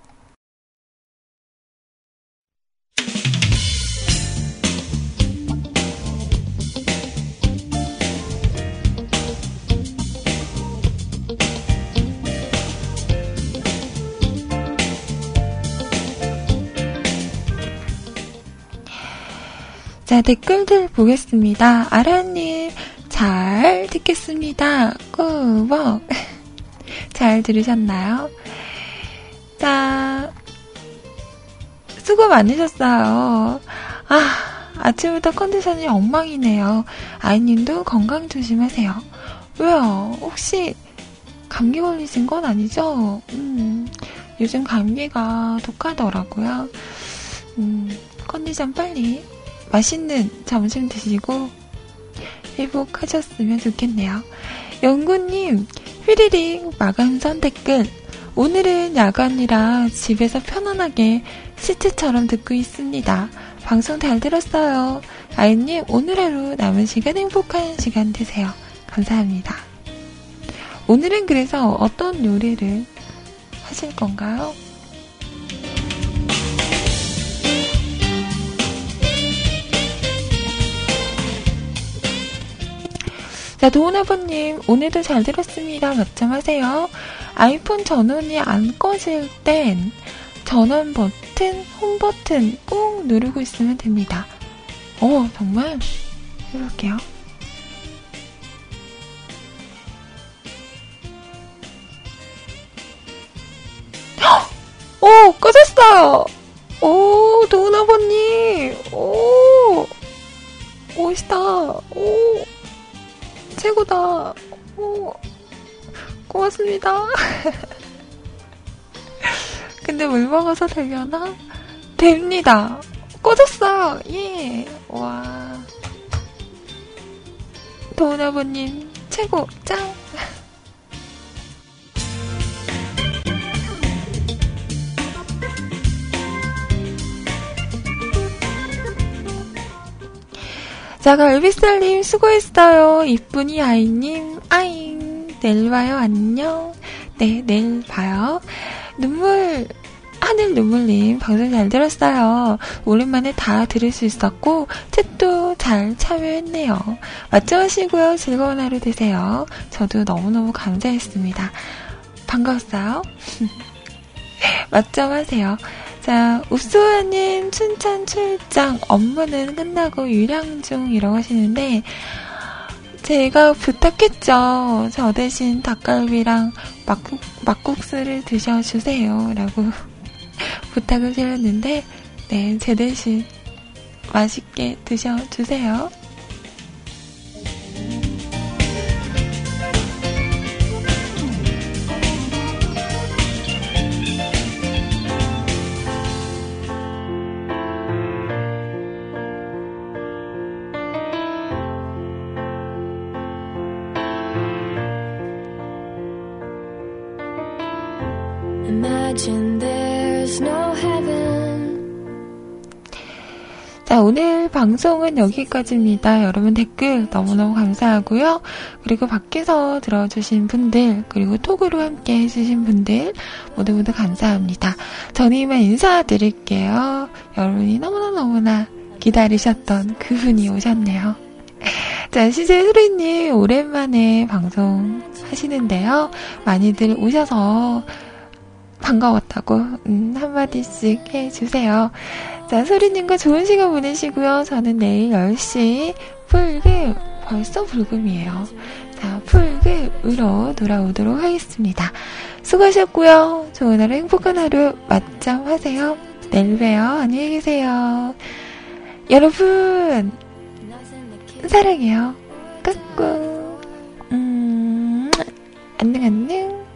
자, 댓글들 보겠습니다. 아라님, 잘 듣겠습니다. 꾸벅. 잘 들으셨나요? 자, 수고 많으셨어요. 아, 아침부터 컨디션이 엉망이네요. 아이님도 건강 조심하세요. 왜요? 혹시 감기 걸리신 건 아니죠? 음, 요즘 감기가 독하더라고요. 음, 컨디션 빨리 맛있는 점심 드시고 회복하셨으면 좋겠네요. 영구님, 휘리릭 마감선 댓글. 오늘은 야간이라 집에서 편안하게 시트처럼 듣고 있습니다. 방송 잘 들었어요. 아이님, 오늘 하루 남은 시간 행복한 시간 되세요. 감사합니다. 오늘은 그래서 어떤 요리를 하실 건가요? 자, 도훈아버님, 오늘도 잘 들었습니다. 맞점 하세요. 아이폰 전원이 안 꺼질 땐 전원 버튼, 홈 버튼 꾹 누르고 있으면 됩니다. 어, 정말? 해볼게요. 오, 꺼졌어요! 오, 도훈아버님! 오! 멋있다! 오! 최고다! 오! 고맙습니다. 근데 물 먹어서 되려나? 됩니다. 꺼졌어요. 예. 와. 도훈아버님, 최고, 짱! 자, 갈비살님 수고했어요. 이쁜이 아이님, 아잉. 내일 봐요, 안녕. 네, 내일 봐요. 눈물, 하늘 눈물님, 방송 잘 들었어요. 오랜만에 다 들을 수 있었고, 책도 잘 참여했네요. 맞점하시고요. 즐거운 하루 되세요. 저도 너무너무 감사했습니다. 반가웠어요. 맞점하세요. 자, 읍소아님 춘천 출장 업무는 끝나고 유량 중이라고 하시는데, 제가 부탁했죠. 저 대신 닭갈비랑 막국, 막국수를 드셔주세요. 라고 부탁을 드렸는데, 네, 제 대신 맛있게 드셔주세요. 방송은 여기까지입니다. 여러분 댓글 너무너무 감사하고요. 그리고 밖에서 들어주신 분들, 그리고 톡으로 함께 해주신 분들, 모두 모두 감사합니다. 저는 이만 인사드릴게요. 여러분이 너무너무나 기다리셨던 그분이 오셨네요. 자, 시제 수리님, 오랜만에 방송 하시는데요. 많이들 오셔서 반가웠다고, 음, 한마디씩 해주세요. 자, 소리님과 좋은 시간 보내시고요. 저는 내일 10시 풀급, 벌써 불금이에요. 자, 풀급으로 돌아오도록 하겠습니다. 수고하셨고요. 좋은 하루, 행복한 하루, 맞점 하세요. 내일 봬요. 안녕히 계세요. 여러분, 사랑해요. 까꿍. 음, 안녕, 안녕.